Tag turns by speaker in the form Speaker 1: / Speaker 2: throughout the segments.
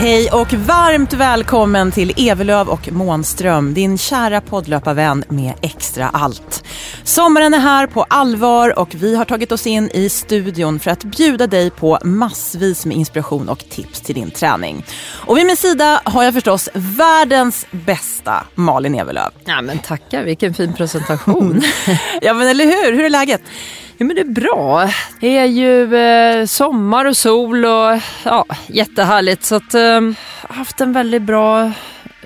Speaker 1: Hej och varmt välkommen till Evelöv och Månström, din kära poddlöparvän med extra allt. Sommaren är här på allvar och vi har tagit oss in i studion för att bjuda dig på massvis med inspiration och tips till din träning. Och vid min sida har jag förstås världens bästa Malin Evelöv.
Speaker 2: Ja men tackar, vilken fin presentation.
Speaker 1: Ja men eller hur, hur är läget?
Speaker 2: Ja men det är bra. Det är ju eh, sommar och sol och ja, jättehärligt. Så att, eh, haft en väldigt bra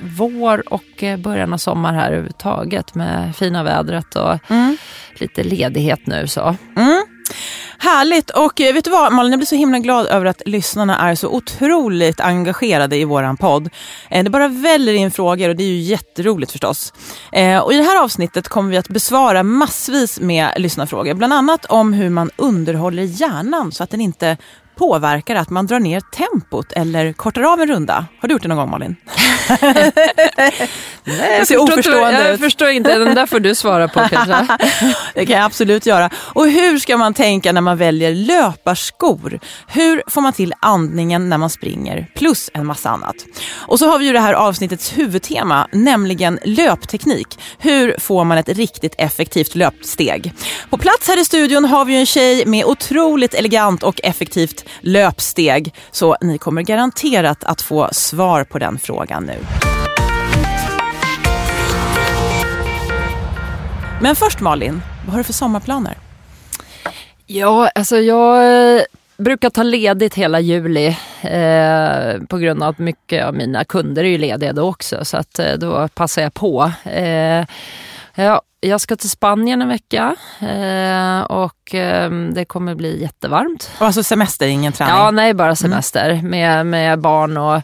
Speaker 2: vår och eh, början av sommar här överhuvudtaget med fina vädret och lite ledighet nu så.
Speaker 1: Härligt och eh, vet du vad Malin, jag blir så himla glad över att lyssnarna är så otroligt engagerade i våran podd. Eh, det bara väller in frågor och det är ju jätteroligt förstås. Eh, och i det här avsnittet kommer vi att besvara massvis med lyssnarfrågor. Bland annat om hur man underhåller hjärnan så att den inte påverkar att man drar ner tempot eller kortar av en runda. Har du gjort det någon gång Malin?
Speaker 2: Nej,
Speaker 1: jag ser oförstående
Speaker 2: jag
Speaker 1: ut.
Speaker 2: förstår inte, den där får du svara på kanske.
Speaker 1: Det kan jag absolut göra. Och hur ska man tänka när man väljer löparskor? Hur får man till andningen när man springer? Plus en massa annat. Och så har vi ju det här avsnittets huvudtema, nämligen löpteknik. Hur får man ett riktigt effektivt löpsteg? På plats här i studion har vi en tjej med otroligt elegant och effektivt löpsteg. Så ni kommer garanterat att få svar på den frågan nu. Men först Malin, vad har du för sommarplaner?
Speaker 2: Ja, alltså jag eh, brukar ta ledigt hela juli eh, på grund av att mycket av mina kunder är ju lediga då också. Så att eh, då passar jag på. Eh, ja, jag ska till Spanien en vecka eh, och eh, det kommer bli jättevarmt.
Speaker 1: Och Alltså semester, ingen träning?
Speaker 2: Ja, nej, bara semester med, med barn och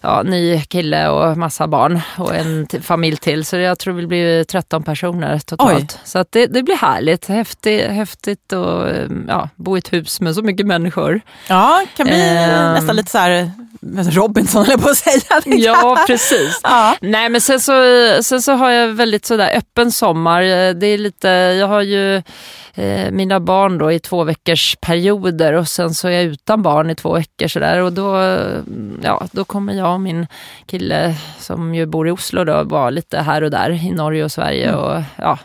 Speaker 2: ja, ny kille och massa barn och en familj till. Så jag tror det blir 13 personer totalt.
Speaker 1: Oj.
Speaker 2: Så att det, det blir härligt. Häftigt, häftigt att ja, bo i ett hus med så mycket människor.
Speaker 1: Ja, kan bli
Speaker 2: Ehm.
Speaker 1: nästan lite så här Robinson eller på att säga.
Speaker 2: Ja, precis.
Speaker 1: Ja.
Speaker 2: Nej, men sen så, sen så har jag väldigt sådär öppen sommar. Det är lite, jag har ju eh, mina barn då i två veckors perioder och sen så är jag utan barn i två veckor sådär och då, mm, ja, då kommer jag och min kille som ju bor i Oslo då vara lite här och där i Norge och Sverige och ja,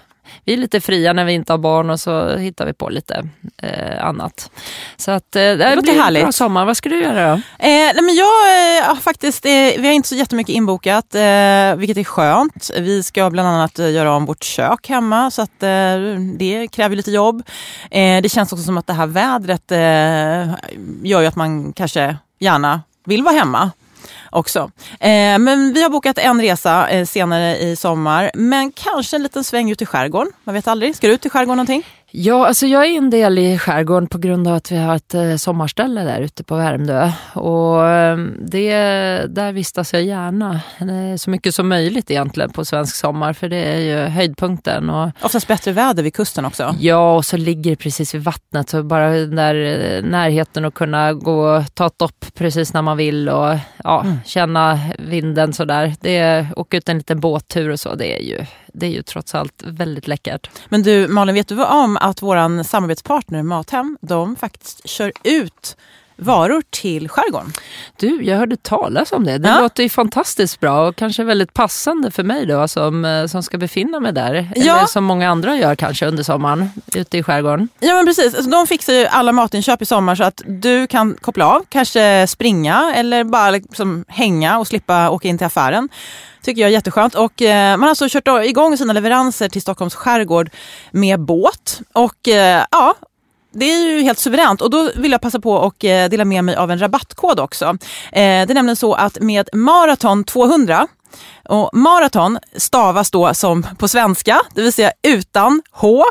Speaker 2: vi är lite fria när vi inte har barn och så hittar vi på lite eh, annat. Så att eh, det,
Speaker 1: låter
Speaker 2: blir en
Speaker 1: härligt.
Speaker 2: bra sommar. Vad ska du göra då?
Speaker 1: Eh, nej men jag eh, faktiskt, eh, vi har inte så jättemycket inbokat, vilket är skönt. Vi ska bland annat göra om vårt kök hemma, så att, det kräver lite jobb. Det känns också som att det här vädret gör ju att man kanske gärna vill vara hemma också. Eh, men vi har bokat en resa eh, senare i sommar, men kanske en liten sväng ut i skärgården. Man vet aldrig. Ska du ut i skärgården någonting?
Speaker 2: Ja, alltså jag är en del i skärgården på grund av att vi har ett eh, sommarställe där ute på Värmdö. Och eh, det, där vistas jag gärna. Så mycket som möjligt egentligen på svensk sommar för det är ju höjdpunkten. Och,
Speaker 1: Oftast bättre väder vid kusten också.
Speaker 2: ja, och så ligger det precis vid vattnet. Så bara den där eh, närheten att kunna gå och ta ett dopp precis när man vill och ja, känna vinden sådär. Det, åka ut en liten båttur och så, det är ju, det är ju trots allt väldigt läckert.
Speaker 1: Men du Malin, vet du vad om att vår samarbetspartner Mathem, de faktiskt kör ut varor till skärgården.
Speaker 2: Du, jag hörde talas om det. Det
Speaker 1: Ja.
Speaker 2: låter ju fantastiskt bra och kanske väldigt passande för mig då som, eh, som ska befinna mig där.
Speaker 1: Ja.
Speaker 2: Eller som många andra gör kanske under sommaren ute i skärgården.
Speaker 1: Ja men precis, alltså, de fixar ju alla matinköp i sommar så att du kan koppla av, kanske springa eller bara liksom hänga och slippa åka in till affären. Tycker jag är jätteskönt. Och, eh, man har alltså kört igång sina leveranser till Stockholms skärgård med båt. Och eh, ja, det är ju helt suveränt och då vill jag passa på och eh, dela med mig av en rabattkod också. Eh, det är nämligen så att med Marathon 200 och maraton stavas då som på svenska, det vill säga utan H.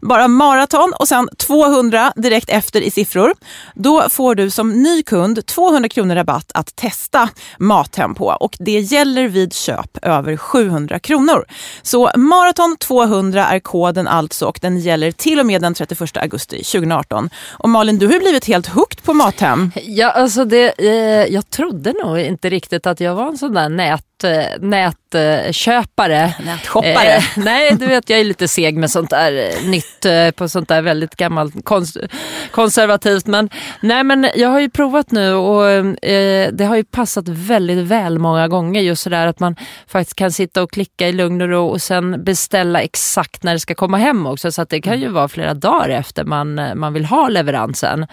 Speaker 1: Bara maraton och sen 200 direkt efter i siffror. Då får du som ny kund 200 kronor rabatt att testa Mathem på och det gäller vid köp över 700 kronor. Så maraton 200 är koden alltså och den gäller till och med den 31 augusti 2018. Och Malin, du har ju blivit helt hooked på Mathem.
Speaker 2: Ja, alltså det, eh, jag trodde nog inte riktigt att jag var en sån där nät, Eh, nät nätköpare.
Speaker 1: Nätshoppare.
Speaker 2: Eh, nej, du vet jag är lite seg med sånt där eh, nytt eh, på sånt där väldigt gammalt kons konservativt. Men, nej, men jag har ju provat nu och eh, det har ju passat väldigt väl många gånger. Just sådär att man faktiskt kan sitta och klicka i lugn och ro och sen beställa exakt när det ska komma hem också. Så att det kan ju vara flera dagar efter man, eh, man vill ha leveransen.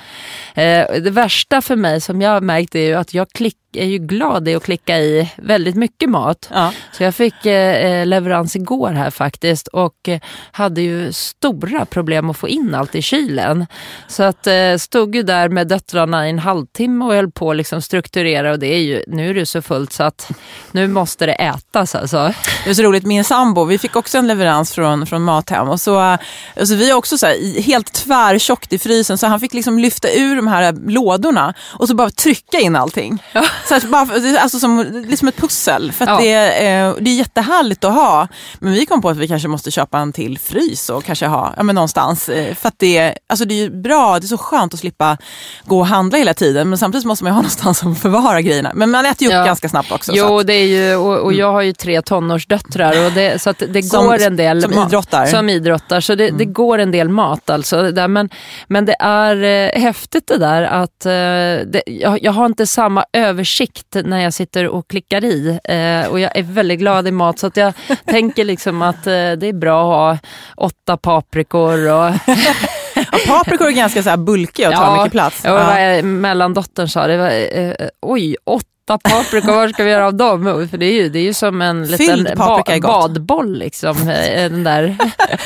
Speaker 2: Eh, det värsta för mig som jag har märkt är ju att jag klick, är ju glad i att klicka i väldigt mycket mat.
Speaker 1: Ja.
Speaker 2: Så jag fick eh, leverans igår här faktiskt och eh, hade ju stora problem att få in allt i kylen. Så att eh, stod ju där med döttrarna i en halvtimme och höll på att liksom strukturera och det är ju, nu är det så fullt så att nu måste det ätas alltså.
Speaker 1: Det är så roligt, min sambo, vi fick också en leverans från, från Mathem och så, alltså vi är också så här, helt tvärtjockt i frysen så han fick liksom lyfta ur de här lådorna och så bara trycka in allting. Så att bara, alltså som liksom ett pussel, för
Speaker 2: Ja.
Speaker 1: det, eh, det är jättehärligt att ha. Men vi kom på att vi kanske måste köpa en till frys och kanske ha ja, men någonstans. eh, För att det, alltså det är bra, det är så skönt att slippa gå och handla hela tiden men samtidigt måste man ju ha någonstans att förvara grejerna. Men man äter ju upp
Speaker 2: Ja.
Speaker 1: ganska snabbt också. så
Speaker 2: Jo,
Speaker 1: att-
Speaker 2: det är ju, och, och jag har ju tre tonårsdöttrar och det, så att det
Speaker 1: Som-
Speaker 2: går en del
Speaker 1: som idrottar. Mm.
Speaker 2: Som idrottar, så det, det går en del mat alltså. Där, men, men det är eh, häftigt det där att eh, det, jag, jag har inte samma översikt när jag sitter och klickar i eh, och jag är väldigt glad i mat så att jag tänker liksom att eh, det är bra att ha åtta paprikor och
Speaker 1: Ja, paprikor är ganska så bulkiga och tar mycket plats.
Speaker 2: Ja, mellandottern sa det var, eh, oj, åtta paprikor, vad ska vi göra av dem? För det är ju, det är ju som en liten
Speaker 1: gott.
Speaker 2: badboll liksom. eh, Den där.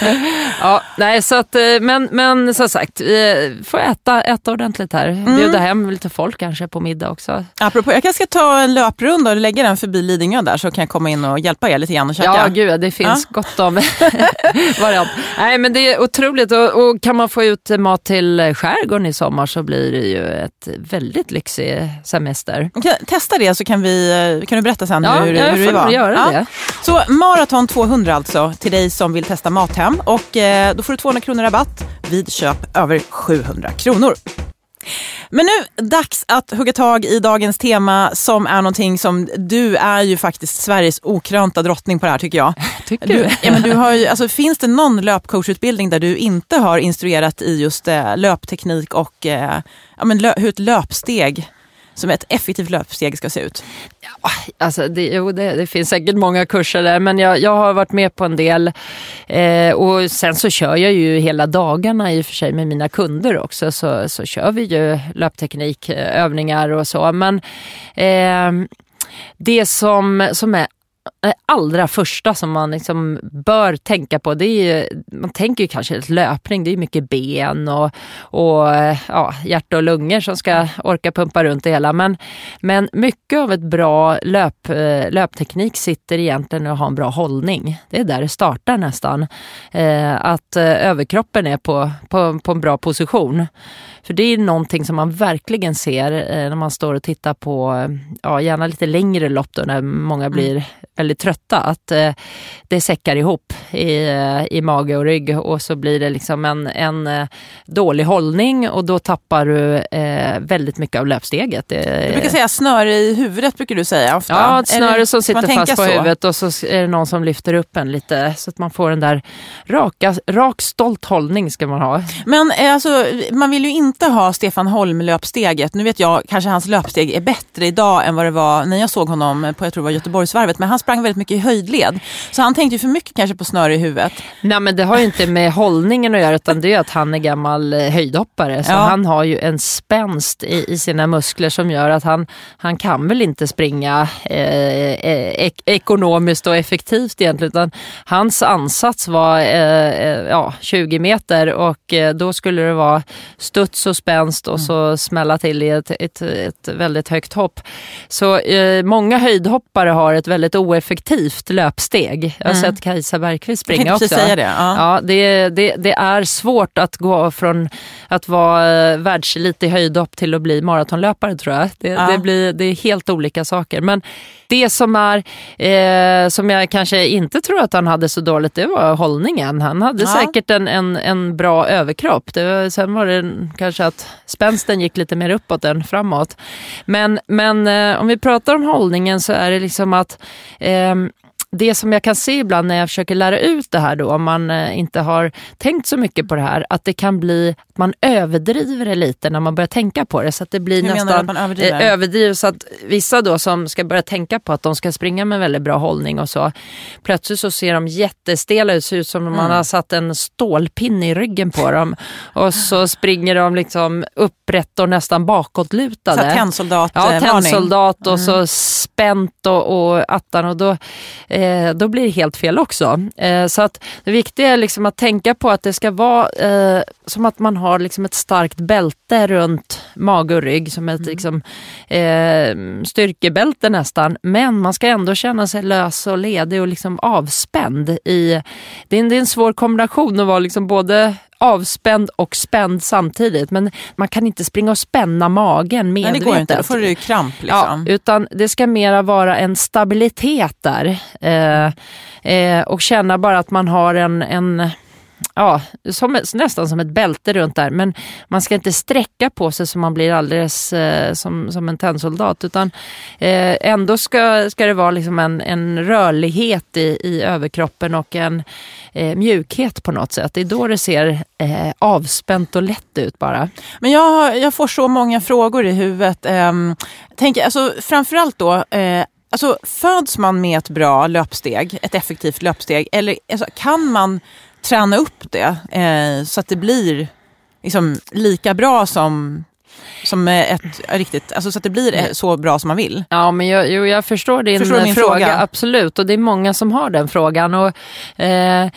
Speaker 2: ja, nej, så att, eh, men, men som sagt, vi får äta, äta ordentligt här.
Speaker 1: Mm.
Speaker 2: Bjuda hem lite folk kanske på middag också.
Speaker 1: Apropå, jag kanske ska ta en löprunda och lägga den förbi Lidingö där så kan jag komma in och hjälpa er lite grann och käka.
Speaker 2: Ja, gud, det finns gott om variant. Nej, men det är otroligt och, och kan man få ut mat till skärgården i sommar så blir det ju ett väldigt lyxig semester.
Speaker 1: Kan, testa det så kan, vi, kan du berätta sen
Speaker 2: Ja,
Speaker 1: hur, hur det var.
Speaker 2: göra
Speaker 1: Ja.
Speaker 2: det.
Speaker 1: Så Marathon 200 alltså till dig som vill testa Mathem och eh, då får du 200 kronor rabatt vid köp över 700 kronor. Men nu dags att hugga tag i dagens tema som är någonting som du är ju faktiskt Sveriges okrönta drottning på det här tycker jag.
Speaker 2: Tycker
Speaker 1: Du,
Speaker 2: du?
Speaker 1: ja, men du har ju, alltså, finns det någon löpcoachutbildning där du inte har instruerat i just eh, löpteknik och eh, ja, men lö, hur ett löpsteg, som ett effektivt löpsteg ska se ut?
Speaker 2: Ah, alltså det, jo, det, det finns säkert många kurser där men jag, jag har varit med på en del eh, och sen så kör jag ju hela dagarna i och för sig med mina kunder också så, så kör vi ju löpteknikövningar och så men eh, det som, som är allra första som man liksom bör tänka på, det är ju, man tänker ju kanske att löpning, det är mycket ben och, och ja, hjärta och lungor som ska orka pumpa runt det hela. Men, men mycket av ett bra löp, eh, löpteknik sitter egentligen i att ha en bra hållning. Det är där det startar nästan. Eh, att eh, överkroppen är på, på, på en bra position. För det är någonting som man verkligen ser när man står och tittar på, ja, gärna lite längre lopp då, när många blir väldigt trötta, att eh, det säckar ihop i, eh, i mage och rygg och så blir det liksom en, en eh, dålig hållning och då tappar du eh, väldigt mycket av löpsteget.
Speaker 1: Du brukar säga snöre i huvudet, brukar du säga ofta.
Speaker 2: Ja, ett snöre som sitter fast på
Speaker 1: så?
Speaker 2: huvudet och så är det någon som lyfter upp en lite så att man får den där raka, rak stolt hållning ska man ha.
Speaker 1: Men alltså, man vill ju inte ha Stefan Holm-löpsteget. Nu vet jag, kanske hans löpsteg är bättre idag än vad det var när jag såg honom på jag tror det var Göteborgsvarvet. Men han sprang väldigt mycket i höjdled. Så han tänkte ju för mycket kanske på snöre i huvudet.
Speaker 2: Nej men det har ju inte med hållningen att göra utan det är att han är gammal eh, höjdhoppare. Så
Speaker 1: Ja.
Speaker 2: han har ju en spänst i, i sina muskler som gör att han, han kan väl inte springa eh, eh, ek, ekonomiskt och effektivt egentligen. Utan hans ansats var eh, eh, ja, 20 meter och eh, då skulle det vara studs och spänst och så smälla till i ett, ett, ett väldigt högt hopp. Så många höjdhoppare har ett väldigt oeffektivt löpsteg. Jag har sett Kajsa Bergqvist springa också.
Speaker 1: säga det. Ja.
Speaker 2: Ja, det, det, det är svårt att gå från att vara eh, världselit i höjdhopp till att bli maratonlöpare tror jag. Det,
Speaker 1: Ja.
Speaker 2: det, blir, det är helt olika saker. Men det som är, eh, som jag kanske inte tror att han hade så dåligt, det var hållningen. Han hade
Speaker 1: Ja.
Speaker 2: säkert en, en, en bra överkropp. Det var, sen var det kanske att spänsten gick lite mer uppåt än framåt. Men, men eh, om vi pratar om hållningen så är det liksom att Um, det som jag kan se ibland när jag försöker lära ut det här då, om man eh, inte har tänkt så mycket på det här, att det kan bli att man överdriver det lite när man börjar tänka på det. Så att det blir
Speaker 1: Hur menar
Speaker 2: nästan
Speaker 1: man överdriver?
Speaker 2: eh, överdriver så att vissa då som ska börja tänka på att de ska springa med väldigt bra hållning och så, plötsligt så ser de jättestela ut, ser ut som om
Speaker 1: Mm.
Speaker 2: man har satt en stålpinne i ryggen på dem och så springer de liksom upprätt och nästan bakåtlutade.
Speaker 1: Så tennsoldat,
Speaker 2: Ja,
Speaker 1: eh,
Speaker 2: tennsoldat och så spänt och, och attan och då, eh, då blir det helt fel också. Eh, så att det viktiga är liksom att tänka på att det ska vara eh, som att man har liksom ett starkt bälte runt mage och rygg, som ett liksom, eh, styrkebälte nästan. Men man ska ändå känna sig lös och ledig och liksom avspänd. I, det, är en, det är en svår kombination att vara liksom både avspänd och spänd samtidigt. Men man kan inte springa och spänna magen
Speaker 1: Nej, det
Speaker 2: medvetet.
Speaker 1: går inte. Då får du kramp. Liksom.
Speaker 2: Ja, utan det ska mera vara en stabilitet där. Eh, eh, och känna bara att man har en, en ja, som, nästan som ett bälte runt där. Men man ska inte sträcka på sig så man blir alldeles eh, som, som en tennsoldat. Utan eh, ändå ska, ska det vara liksom en, en rörlighet i, i överkroppen och en eh, mjukhet på något sätt. Det är då det ser eh, avspänt och lätt ut bara.
Speaker 1: Men jag, jag får så många frågor i huvudet. Eh, tänk, alltså, framförallt då, eh, alltså, föds man med ett bra löpsteg, ett effektivt löpsteg, eller alltså, kan man träna upp det eh, så att det blir liksom, lika bra som, som eh, ett riktigt, alltså, så att det blir eh, så bra som man vill?
Speaker 2: Ja, men jag, jo, jag förstår din
Speaker 1: Förstår min
Speaker 2: fråga.
Speaker 1: fråga?
Speaker 2: Absolut, och det är många som har den frågan. Och, eh,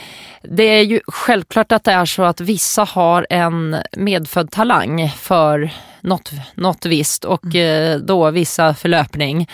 Speaker 2: det är ju självklart att det är så att vissa har en medfödd talang för något, något visst och
Speaker 1: Mm.
Speaker 2: eh, då vissa för löpning.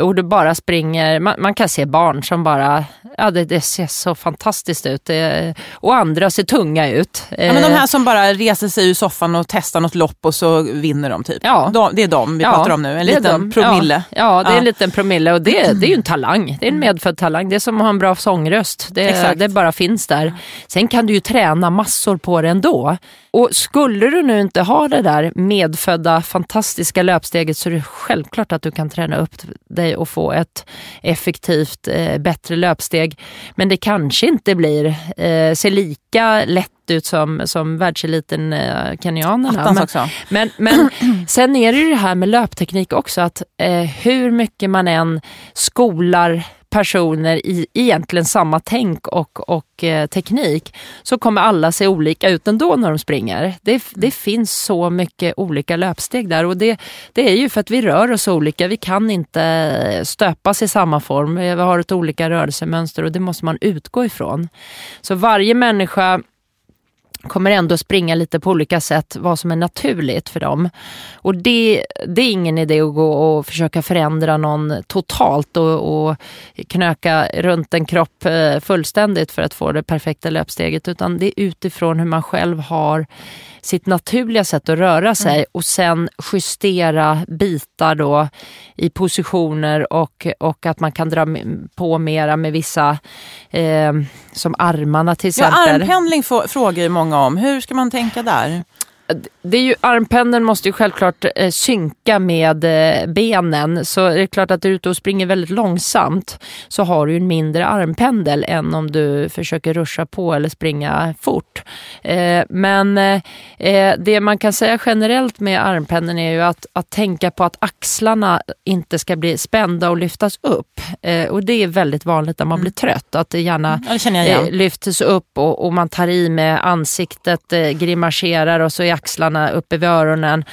Speaker 2: Och det bara springer, man, man kan se barn som bara, ja det, det ser så fantastiskt ut. Det, och andra ser tunga ut.
Speaker 1: Ja, men de
Speaker 2: Eh,
Speaker 1: här som bara reser sig ur soffan och testar något lopp och så vinner de typ.
Speaker 2: Ja.
Speaker 1: De, det är de vi pratar om nu, en liten promille.
Speaker 2: Ja, ja det är
Speaker 1: Ja.
Speaker 2: en liten promille och det, det är ju en talang. Det är en medfödd talang. Det är som att ha en bra sångröst. Det, det bara finns där. Sen kan du ju träna massor på det ändå. Och skulle du nu inte ha det där medfödda fantastiska löpsteget så är det självklart att du kan träna upp dig och få ett effektivt eh, bättre löpsteg. Men det kanske inte blir, eh, ser lika lätt ut som, som världseliten eh, kenyanerna. Men- men, men sen är det ju det här med löpteknik också, att eh, hur mycket man än skolar personer i egentligen samma tänk och, och eh, teknik så kommer alla se olika ut ändå när de springer. Det, det finns så mycket olika löpsteg där och det, det är ju för att vi rör oss olika. Vi kan inte stöpas i samma form. Vi har ett olika rörelsemönster och det måste man utgå ifrån. Så varje människa kommer ändå springa lite på olika sätt, vad som är naturligt för dem. Och det, det är ingen idé att gå och försöka förändra någon totalt och, och knöka runt en kropp eh, fullständigt för att få det perfekta löpsteget, utan det är utifrån hur man själv har sitt naturliga sätt att röra sig
Speaker 1: Mm.
Speaker 2: och sen justera bitar då i positioner och, och att man kan dra på mera med vissa, eh, som armarna till
Speaker 1: Ja,
Speaker 2: exempel.
Speaker 1: armpendling få- frågar ju många om. Hur ska man tänka där?
Speaker 2: Det är ju, armpendeln måste ju självklart eh, synka med eh, benen. Så det är klart att du är ute och springer väldigt långsamt så har du en mindre armpendel än om du försöker ruscha på eller springa fort. Eh, men eh, eh, det man kan säga generellt med armpendeln är ju att, att tänka på att axlarna inte ska bli spända och lyftas upp. Eh, och det är väldigt vanligt när man blir trött, att det gärna eh, lyfts upp och, och man tar i med ansiktet, grimaserar och så är axlarna uppe vid öronen.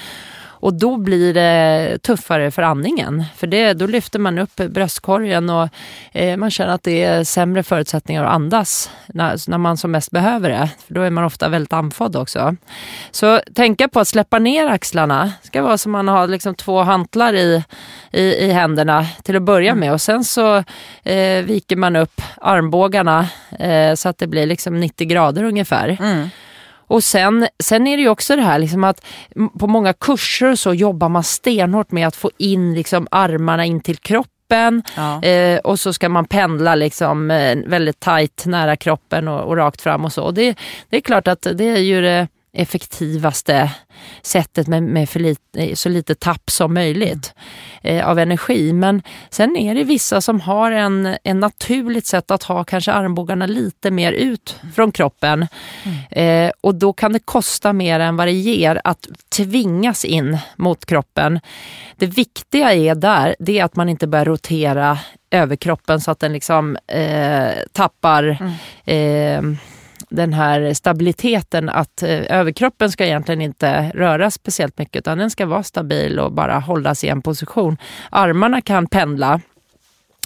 Speaker 2: Och då blir det tuffare för andningen. För det, då lyfter man upp bröstkorgen och eh, man känner att det är sämre förutsättningar att andas när, när man som mest behöver det. För då är man ofta väldigt andfådd också. Så tänka på att släppa ner axlarna. Det ska vara som man har liksom två hantlar i, i, i händerna till att börja med. Och sen så eh, viker man upp armbågarna eh, så att det blir liksom 90 grader ungefär. Mm. Och sen, sen är det ju också det här liksom att på många kurser så jobbar man stenhårt med att få in liksom armarna in till kroppen.
Speaker 1: Ja.
Speaker 2: Eh, och så ska man pendla liksom eh, väldigt tajt nära kroppen och, och rakt fram och så. Och det, det är klart att det är ju det effektivaste sättet med, med lite, så lite tapp som möjligt eh, av energi. Men sen är det vissa som har en, en naturligt sätt att ha kanske armbågarna lite mer ut från kroppen. Eh, och då kan det kosta mer än vad det ger att tvingas in mot kroppen. Det viktiga är där, det är att man inte börjar rotera överkroppen så att den liksom eh, tappar eh, den här stabiliteten att eh, överkroppen ska egentligen inte röra speciellt mycket utan den ska vara stabil och bara hållas i en position. Armarna kan pendla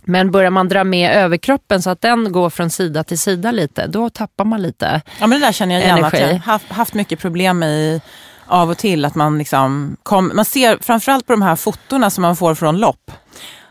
Speaker 2: men börjar man dra med överkroppen så att den går från sida till sida lite, då tappar man lite.
Speaker 1: Ja, men det där känner jag igen att jag haft, haft mycket problem med av och till. Att man, liksom kom, man ser framförallt på de här fotona som man får från lopp.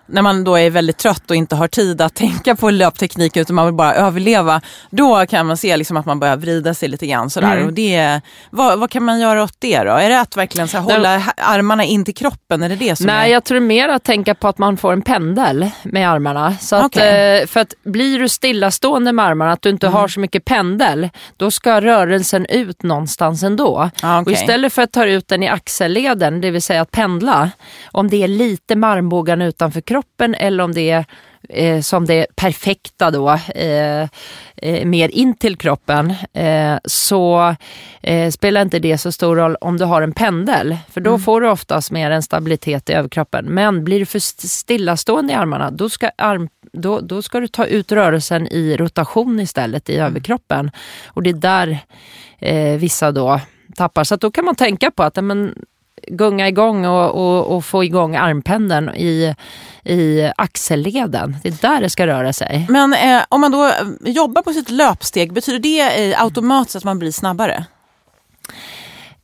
Speaker 1: När man då är väldigt trött och inte har tid att tänka på löpteknik utan man vill bara överleva. Då kan man se liksom att man börjar vrida sig lite grann. Sådär.
Speaker 2: Mm.
Speaker 1: Och det, vad, vad kan man göra åt det då? Är det att verkligen så här, hålla ha- armarna in till kroppen? Är det det som
Speaker 2: Nej,
Speaker 1: är...
Speaker 2: jag tror mer att tänka på att man får en pendel med armarna. Så att,
Speaker 1: Okej.
Speaker 2: eh, för att blir du stillastående med armarna, att du inte
Speaker 1: Mm.
Speaker 2: har så mycket pendel, då ska rörelsen ut någonstans ändå.
Speaker 1: Ah, okej.
Speaker 2: Och istället för att ta ut den i axelleden, det vill säga att pendla, om det är lite med armbågarna utanför kroppen eller om det är eh, som det perfekta då, eh, eh, mer in till kroppen, eh, så eh, spelar inte det så stor roll om du har en pendel. För då får du oftast mer en stabilitet i överkroppen. Men blir du för st- stillastående i armarna, då ska, arm, då, då ska du ta ut rörelsen i rotation istället i överkroppen. Och det är där eh, vissa då tappar. Så då kan man tänka på att men, gunga igång och, och, och få igång armpendeln i, i axelleden. Det är där det ska röra sig.
Speaker 1: Men eh, om man då eh, jobbar på sitt löpsteg, betyder det eh, automatiskt att man blir snabbare?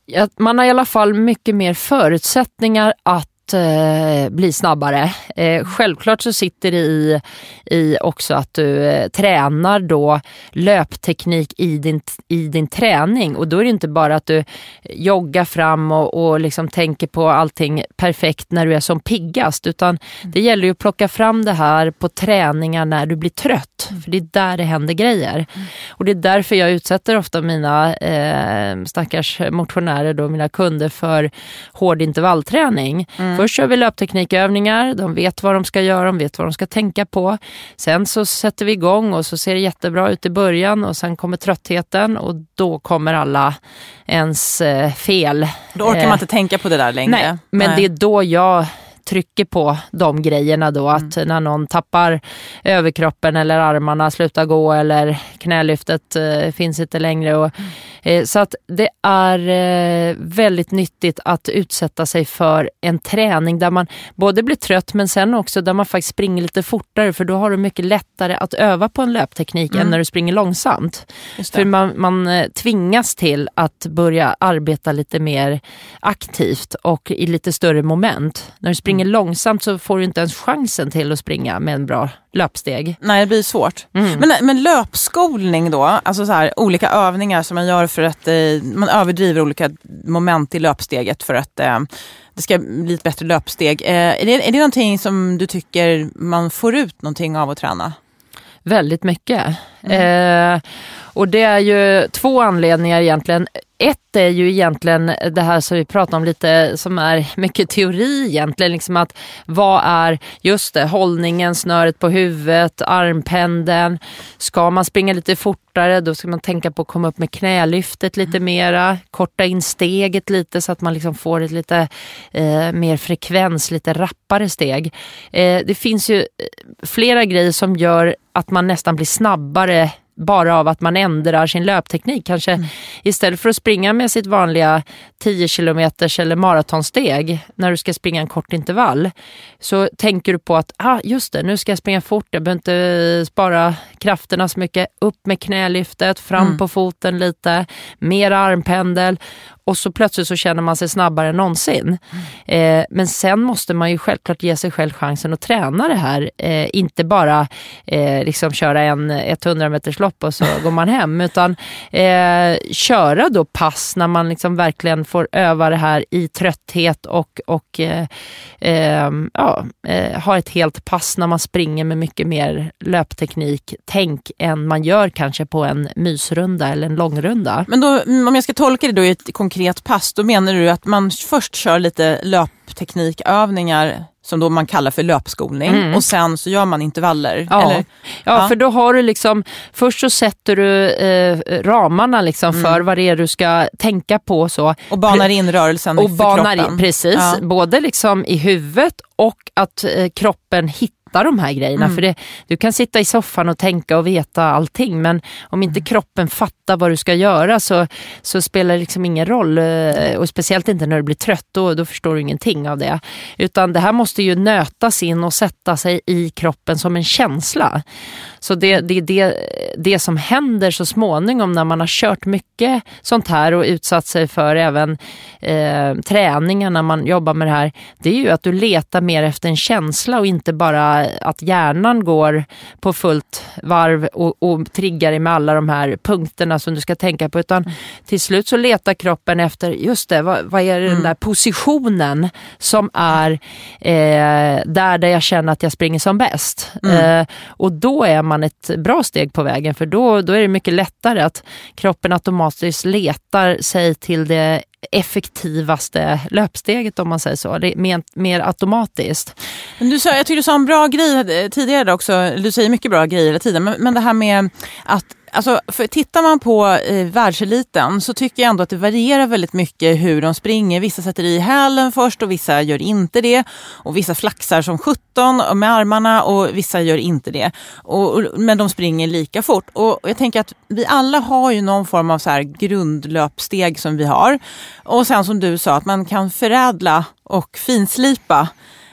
Speaker 2: Ja, Man har i alla fall mycket mer förutsättningar att eh, bli snabbare. Eh, självklart så sitter det i, i också att du eh, tränar då löpteknik i din, i din träning och då är det inte bara att du joggar fram och, och liksom tänker på allting perfekt när du är som piggast utan det gäller ju att plocka fram det här på träningar när du blir trött för det är där det händer grejer. Och det är därför jag utsätter ofta mina eh, stackars motionärer, då, mina kunder för hård intervallträning. Först kör vi löpteknikövningar, de vet vad de ska göra, de vet vad de ska tänka på. Sen så sätter vi igång och så ser det jättebra ut i början och sen kommer tröttheten och då kommer alla ens eh, fel.
Speaker 1: Då orkar
Speaker 2: Eh,
Speaker 1: man inte tänka på det där längre.
Speaker 2: Nej, men det är då jag trycker på de grejerna då. Att när någon tappar överkroppen eller armarna slutar gå eller knälyftet eh, finns inte längre. Och, eh, så att det är eh, väldigt nyttigt att utsätta sig för en träning där man både blir trött men sen också där man faktiskt springer lite fortare för då har du mycket lättare att öva på en löpteknik än när du springer långsamt. För man, man eh, tvingas till att börja arbeta lite mer aktivt och i lite större moment. När du springer långsamt så får du inte ens chansen till att springa med en bra löpsteg.
Speaker 1: Nej, det blir svårt.
Speaker 2: Mm.
Speaker 1: Men, men löpskolning då, alltså så här, olika övningar som man gör för att eh, man överdriver olika moment i löpsteget för att eh, det ska bli ett bättre löpsteg. Eh, är, det, är det någonting som du tycker man får ut någonting av att träna?
Speaker 2: Väldigt mycket. Eh, och det är ju två anledningar egentligen. Ett är ju egentligen det här som vi pratar om lite som är mycket teori egentligen. Liksom att vad är just det, hållningen, snöret på huvudet, armpendeln. Ska man springa lite fortare då ska man tänka på att komma upp med knälyftet lite mera. Korta in steget lite så att man liksom får ett lite eh, mer frekvens, lite rappare steg. Eh, det finns ju eh, flera grejer som gör att man nästan blir snabbare bara av att man ändrar sin löpteknik. Kanske
Speaker 1: Mm.
Speaker 2: istället för att springa med sitt vanliga 10 kilometers eller maratonsteg när du ska springa en kort intervall så tänker du på att ah, just det, nu ska jag springa fort, jag behöver inte spara krafterna så mycket. Upp med knälyftet, fram
Speaker 1: Mm.
Speaker 2: på foten lite, mer armpendel och så plötsligt så känner man sig snabbare än någonsin. Eh, men sen måste man ju självklart ge sig själv chansen att träna det här. Eh, inte bara eh, liksom köra en 100 meters lopp och så går man hem. Utan eh, köra då pass när man liksom verkligen får öva det här i trötthet och, och eh, eh, ja, eh, ha ett helt pass när man springer med mycket mer löpteknik, tänk än man gör kanske på en mysrunda eller en långrunda.
Speaker 1: Men då, mm, om jag ska tolka det då i ett konkret pass, då menar du att man först kör lite löpteknikövningar som då man kallar för löpskolning och sen så gör man intervaller?
Speaker 2: Mm. Ja. Ja,
Speaker 1: Ja.
Speaker 2: för då har du liksom, först så sätter du eh, ramarna liksom för vad det är du ska tänka på. Så.
Speaker 1: Och banar in rörelsen
Speaker 2: och
Speaker 1: för
Speaker 2: banar
Speaker 1: kroppen?
Speaker 2: in, precis,
Speaker 1: Ja.
Speaker 2: både liksom i huvudet och att eh, kroppen hittar de här grejerna.
Speaker 1: Mm.
Speaker 2: För det, du kan sitta i soffan och tänka och veta allting men om inte
Speaker 1: Mm.
Speaker 2: kroppen fattar vad du ska göra så, så spelar det liksom ingen roll. eh, Och speciellt inte när du blir trött, då, då förstår du ingenting av det. Utan det här måste ju nötas in och sätta sig i kroppen som en känsla. Så det är det, det, det som händer så småningom när man har kört mycket sånt här och utsatt sig för även eh, träningar när man jobbar med det här. Det är ju att du letar mer efter en känsla och inte bara att hjärnan går på fullt varv och, och triggar dig med alla de här punkterna som du ska tänka på. Utan till slut så letar kroppen efter, just det, vad, vad är den där positionen som är eh, där, där jag känner att jag springer som bäst. Eh, och då är man ett bra steg på vägen för då, då är det mycket lättare att kroppen automatiskt letar sig till det effektivaste löpsteget om man säger så. Det är mer, mer automatiskt.
Speaker 1: Men du sa, jag tycker du sa en bra grej eh, tidigare också, du säger mycket bra grejer hela tiden, men, men det här med att Alltså, för tittar man på eh, världseliten så tycker jag ändå att det varierar väldigt mycket hur de springer. Vissa sätter i hälen först och vissa gör inte det. Och Vissa flaxar som 17 med armarna och vissa gör inte det. Och, och, men de springer lika fort. Och jag tänker att vi alla har ju någon form av så här grundlöpsteg som vi har. Och sen som du sa, att man kan förädla och finslipa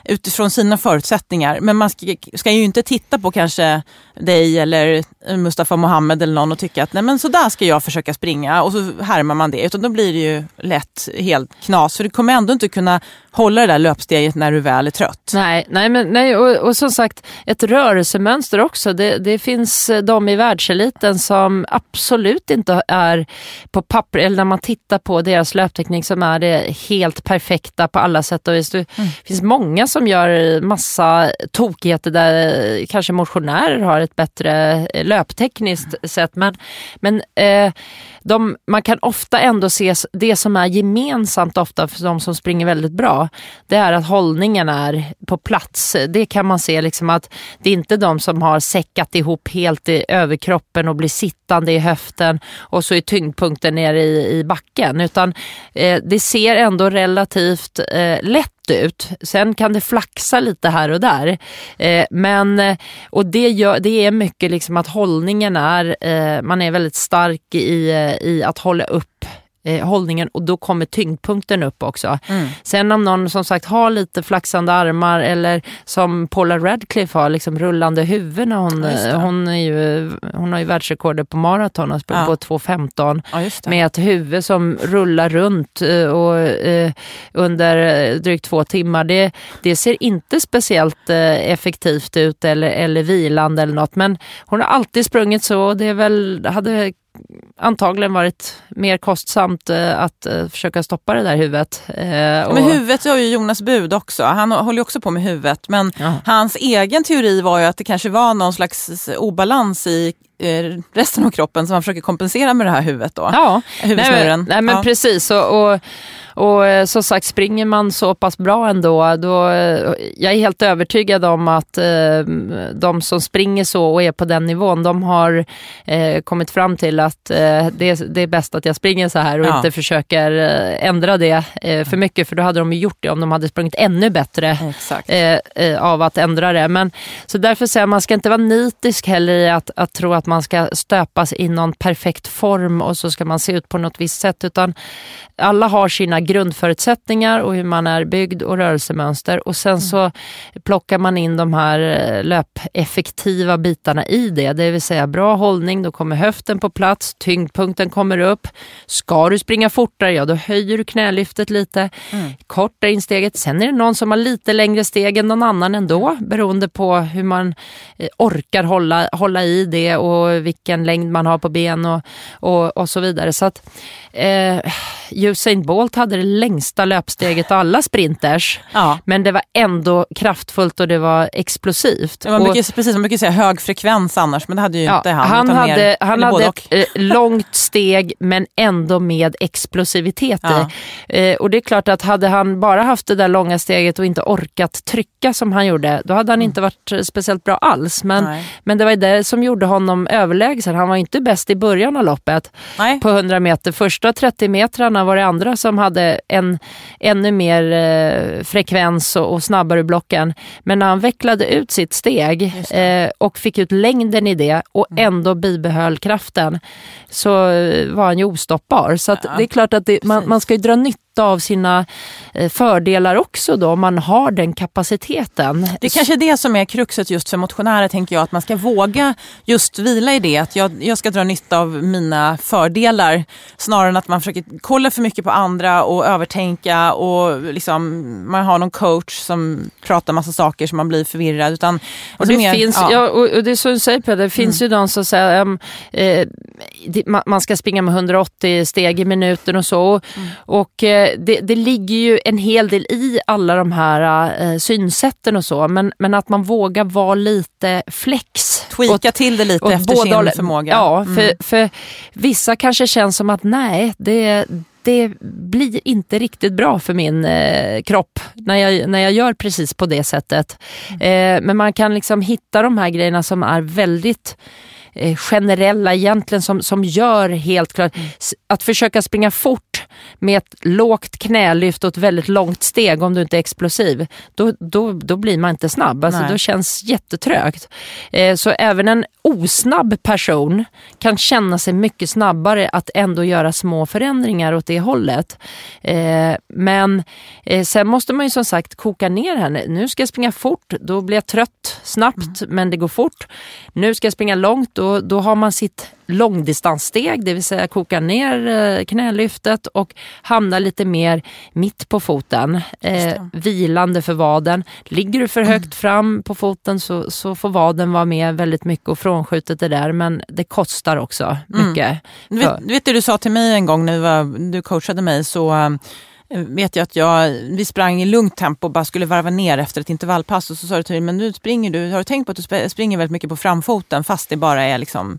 Speaker 1: utifrån sina förutsättningar. Men man ska, ska ju inte titta på kanske dig eller Mustafa Mohammed eller någon och tycka att nej men så där ska jag försöka springa och så härmar man det. Utan då blir det ju lätt helt knas. För du kommer ändå inte kunna hålla det där löpsteget när du väl är trött.
Speaker 2: Nej, nej, men, nej och, och som sagt ett rörelsemönster också. Det, det finns eh, de i världseliten som absolut inte är på papper, eller när man tittar på deras löpteknik som är det helt perfekta på alla sätt och vis. Det finns många som som gör massa tokigheter där kanske motionärer har ett bättre eh, löptekniskt sätt. Men, men eh, de, man kan ofta ändå se det som är gemensamt ofta för de som springer väldigt bra. Det är att hållningen är på plats. Det kan man se liksom att det är inte de som har säckat ihop helt i överkroppen och blir sittande i höften och så är tyngdpunkten nere i, i backen. Utan eh, det ser ändå relativt eh, lätt ut. Sen kan det flaxa lite här och där. Eh, men, eh, och det, gör, det är mycket liksom att hållningen är, eh, man är väldigt stark i, eh, i att hålla upp eh, hållningen och då kommer tyngdpunkten upp också.
Speaker 1: Mm.
Speaker 2: Sen om någon som sagt har lite flaxande armar eller som Paula Radcliffe har, liksom rullande huvud när hon,
Speaker 1: Ja,
Speaker 2: hon, är ju, hon har ju världsrekordet på maraton, sprang
Speaker 1: Ja.
Speaker 2: på 2.15
Speaker 1: Ja,
Speaker 2: med ett huvud som rullar runt eh, och, eh, under eh, drygt två timmar. Det, det ser inte speciellt eh, effektivt ut eller, eller vilande eller något men hon har alltid sprungit så och det är väl, hade antagligen varit mer kostsamt eh, att eh, försöka stoppa det där huvudet. Eh, och,
Speaker 1: Men huvudet har ju Jonas Bud också. Han håller ju också på med huvudet. Men
Speaker 2: Ja.
Speaker 1: hans egen teori var ju att det kanske var någon slags obalans i resten av kroppen som han försöker kompensera med det här huvudet då.
Speaker 2: Ja,
Speaker 1: Huvudsnurren.
Speaker 2: Nej, men, nej, men
Speaker 1: Ja.
Speaker 2: precis. Och, och, och eh, som sagt, springer man så pass bra ändå, då, eh, jag är helt övertygad om att eh, de som springer så och är på den nivån, de har eh, kommit fram till att det, är, det är bäst att jag springer så här och
Speaker 1: Ja.
Speaker 2: inte försöker ändra det för mycket, för då hade de gjort det om de hade sprungit ännu bättre av att ändra det. Men, så därför säger jag, man ska inte vara nitisk heller i att, att tro att man ska stöpas i någon perfekt form och så ska man se ut på något visst sätt. Utan alla har sina grundförutsättningar och hur man är byggd och rörelsemönster. Och sen så plockar man in de här eh, löpeffektiva bitarna i det. Det vill säga bra hållning, då kommer höften på plats, tyngdpunkten kommer upp. Ska du springa fortare, ja då höjer du knälyftet lite. Korta in steget. Sen är det någon som har lite längre steg än någon annan ändå beroende på hur man eh, orkar hålla, hålla i det och vilken längd man har på ben och, och, och så vidare. Så att eh, Usain Bolt hade det längsta löpsteget av alla sprinters.
Speaker 1: Ja.
Speaker 2: Men det var ändå kraftfullt och det var explosivt.
Speaker 1: Det var
Speaker 2: och,
Speaker 1: mycket, precis, man brukar säga hög frekvens annars, men det hade ju
Speaker 2: Ja,
Speaker 1: inte han.
Speaker 2: han hade,
Speaker 1: mer,
Speaker 2: han hade ett
Speaker 1: och.
Speaker 2: eh, långt steg men ändå med explosivitet
Speaker 1: Ja.
Speaker 2: i. Eh, och det är klart att hade han bara haft det där långa steget och inte orkat trycka som han gjorde, då hade han inte varit eh, speciellt bra alls. Men,
Speaker 1: Nej.
Speaker 2: men det var det som gjorde honom överlägsen. Han var inte bäst i början av loppet
Speaker 1: Nej.
Speaker 2: på 100 meter. Första 30 metrarna var det andra som hade en ännu mer eh, frekvens och, och snabbare blocken. Men när han vecklade ut sitt steg eh, och fick ut längden i det och
Speaker 1: Mm.
Speaker 2: ändå bibehöll kraften så eh, var han ju ostoppbar. Så att det är klart att det, man, man ska ju dra nytta av sina eh, fördelar också då om man har den kapaciteten.
Speaker 1: Det är kanske är det som är kruxet just för motionärer, tänker jag. Att man ska våga just vila i det. Att jag, jag ska dra nytta av mina fördelar snarare än att man försöker kolla för mycket på andra och övertänka och liksom, man har någon coach som pratar massa saker så man blir förvirrad. Utan,
Speaker 2: Och
Speaker 1: alltså
Speaker 2: det,
Speaker 1: mer-
Speaker 2: finns,
Speaker 1: ja.
Speaker 2: ja. och, det är så du säger Peder, det finns ju de som säger um, eh, man, ska springa med 180 steg i minuten och så. Och, och eh, det, det ligger ju en hel del i alla de här eh, synsätten och så, men, men att man vågar vara lite flex.
Speaker 1: Tweaka till det lite efter sin
Speaker 2: håll.
Speaker 1: förmåga.
Speaker 2: Ja,
Speaker 1: Mm.
Speaker 2: för, för vissa kanske känns som att nej, det, det blir inte riktigt bra för min eh, kropp när jag, när jag gör precis på det sättet. Eh, men man kan liksom hitta de här grejerna som är väldigt eh, generella egentligen som, som gör helt klart s- att försöka springa fort med ett lågt knälyft och ett väldigt långt steg om du inte är explosiv, då, då, då blir man inte snabb. Alltså,
Speaker 1: Nej.
Speaker 2: då känns jättetrögt. Eh, så även en osnabb person kan känna sig mycket snabbare att ändå göra små förändringar åt det hållet. Eh, men eh, sen måste man ju som sagt koka ner henne. Nu ska jag springa fort, då blir jag trött snabbt men det går fort. Nu ska jag springa långt, då, då har man sitt långdistanssteg, det vill säga koka ner eh, knälyftet och hamna lite mer mitt på foten. Eh, vilande för vaden. Ligger du för högt fram på foten så, så får vaden vara med väldigt mycket och frånskjutet det där men det kostar också mycket.
Speaker 1: Du vet, vet det du sa till mig en gång när var, du coachade mig så eh, vet jag att jag, vi sprang i lugnt tempo och bara skulle varva ner efter ett intervallpass och så sa du till mig, men nu springer du, har du tänkt på att du springer väldigt mycket på framfoten fast det bara är liksom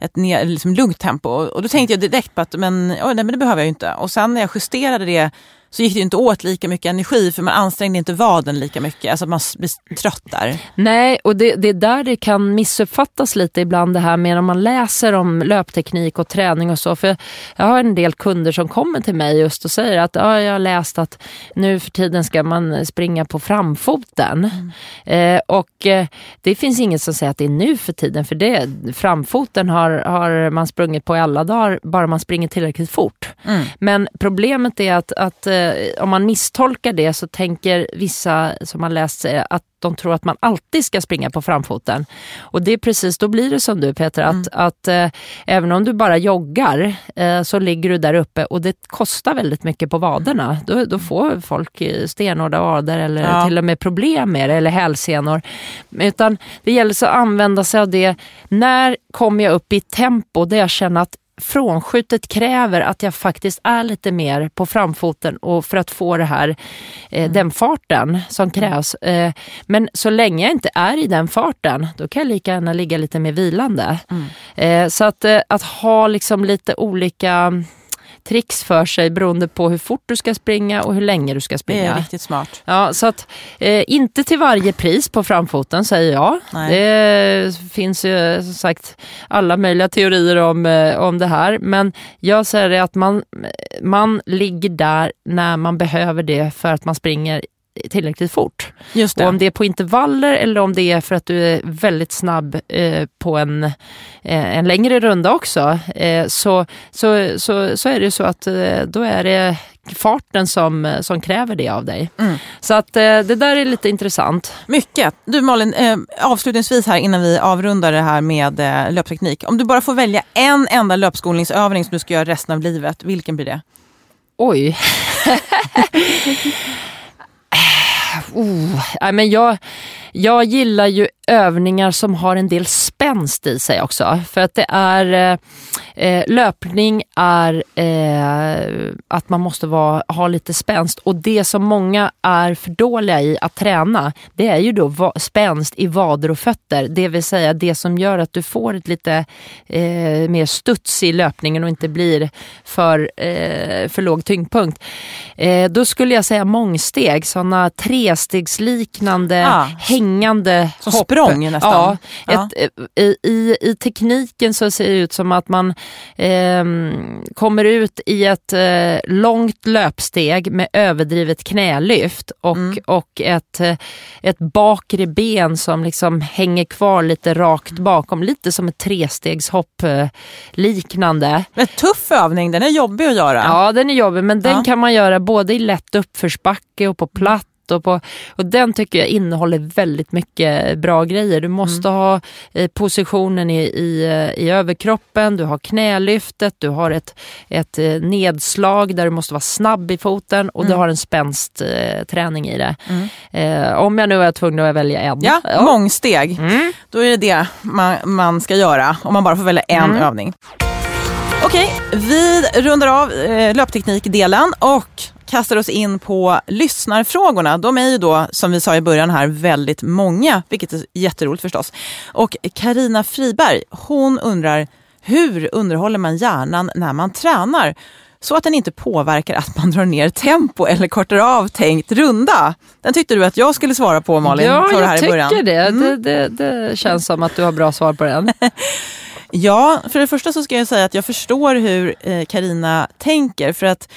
Speaker 1: ett ner, liksom lugnt tempo? Och då tänkte jag direkt på att men, oh, nej, men det behöver jag ju inte. Och sen när jag justerade det så gick det inte åt lika mycket energi för man ansträngde inte vaden lika mycket. Alltså man blir trött där.
Speaker 2: Nej, och det, det är där det kan missuppfattas lite ibland det här med om man läser om löpteknik och träning och så. För jag har en del kunder som kommer till mig just och säger att ja, jag har läst att nu för tiden ska man springa på framfoten. Mm. Eh, och eh, det finns inget som säger att det är nu för tiden för det, framfoten har, har man sprungit på i alla dagar bara man springer tillräckligt fort. Mm. Men problemet är att, att eh, eh, om man misstolkar det så tänker vissa som har läst att de tror att man alltid ska springa på framfoten. Och det är precis, då blir det som du Peter, att, mm. att eh, även om du bara joggar eh, så ligger du där uppe och det kostar väldigt mycket på vaderna. Då, då får folk eh, stenhårda vader eller ja. till och med problem med det eller hälsenor. Utan det gäller att använda sig av det. När kommer jag upp i tempo där jag känner att frånskjutet kräver att jag faktiskt är lite mer på framfoten och för att få det här, eh, mm. den farten som mm. krävs. Eh, men så länge jag inte är i den farten, då kan jag lika gärna ligga lite mer vilande. Mm. Eh, så att, eh, att ha liksom lite olika tricks för sig beroende på hur fort du ska springa och hur länge du ska springa.
Speaker 1: Det är riktigt smart.
Speaker 2: Ja, så att, eh, inte till varje pris på framfoten säger jag. Nej. Det finns ju som sagt alla möjliga teorier om, eh, om det här. Men jag säger att man, man ligger där när man behöver det för att man springer tillräckligt fort.
Speaker 1: Just det.
Speaker 2: Och om det är på intervaller eller om det är för att du är väldigt snabb eh, på en, eh, en längre runda också, eh, så, så, så, så är det så att eh, då är det farten som, som kräver det av dig. Mm. Så att eh, det där är lite intressant.
Speaker 1: Mycket. Du Malin, eh, avslutningsvis här innan vi avrundar det här med löpteknik. Om du bara får välja en enda löpskolningsövning som du ska göra resten av livet, vilken blir det?
Speaker 2: Oj. Äh, oh, äh, men jag, jag gillar ju övningar som har en del spänst i sig också. För att det är eh, eh, löpning är eh, att man måste vara, ha lite spänst och det som många är för dåliga i att träna det är ju då va, spänst i vader och fötter. Det vill säga det som gör att du får ett lite eh, mer studs i löpningen och inte blir för, eh, för låg tyngdpunkt. Eh, då skulle jag säga mångsteg, sådana trestegsliknande ah, hängande
Speaker 1: hopp språng nästan.
Speaker 2: Ja, ett, ja. i, i, i, tekniken så ser det ut som att man eh, kommer ut i ett eh, långt löpsteg med överdrivet knälyft och, mm. och ett, ett bakre ben som liksom hänger kvar lite rakt bakom. Lite som ett trestegshopp eh, liknande.
Speaker 1: Men tuff övning, den är jobbig att göra.
Speaker 2: Ja den är jobbig men den kan man göra både i lätt uppförsbacke och på platt och, på, och den tycker jag innehåller väldigt mycket bra grejer. Du måste mm. ha eh, positionen i, i, eh, i överkroppen, du har knälyftet, du har ett, ett eh, nedslag där du måste vara snabb i foten och mm. du har en spänst-träning i det. Mm. Eh, om jag nu är tvungen att välja en.
Speaker 1: Ja, ja. mångsteg. Mm. Då är det det man, man ska göra om man bara får välja en mm. övning. Okej, vi rundar av eh, löpteknikdelen och kastar oss in på lyssnarfrågorna. De är ju då, som vi sa i början här, väldigt många, vilket är jätteroligt förstås. Och Karina Friberg, hon undrar, hur underhåller man hjärnan när man tränar? så att den inte påverkar att man drar ner tempo eller kortar av tänkt runda. Den tyckte du att jag skulle svara på Malin?
Speaker 2: Ja, jag tycker det. Mm. Det, det. Det känns som att du har bra svar på den.
Speaker 1: ja, för det första så ska jag säga att jag förstår hur eh, Karina eh, tänker. För att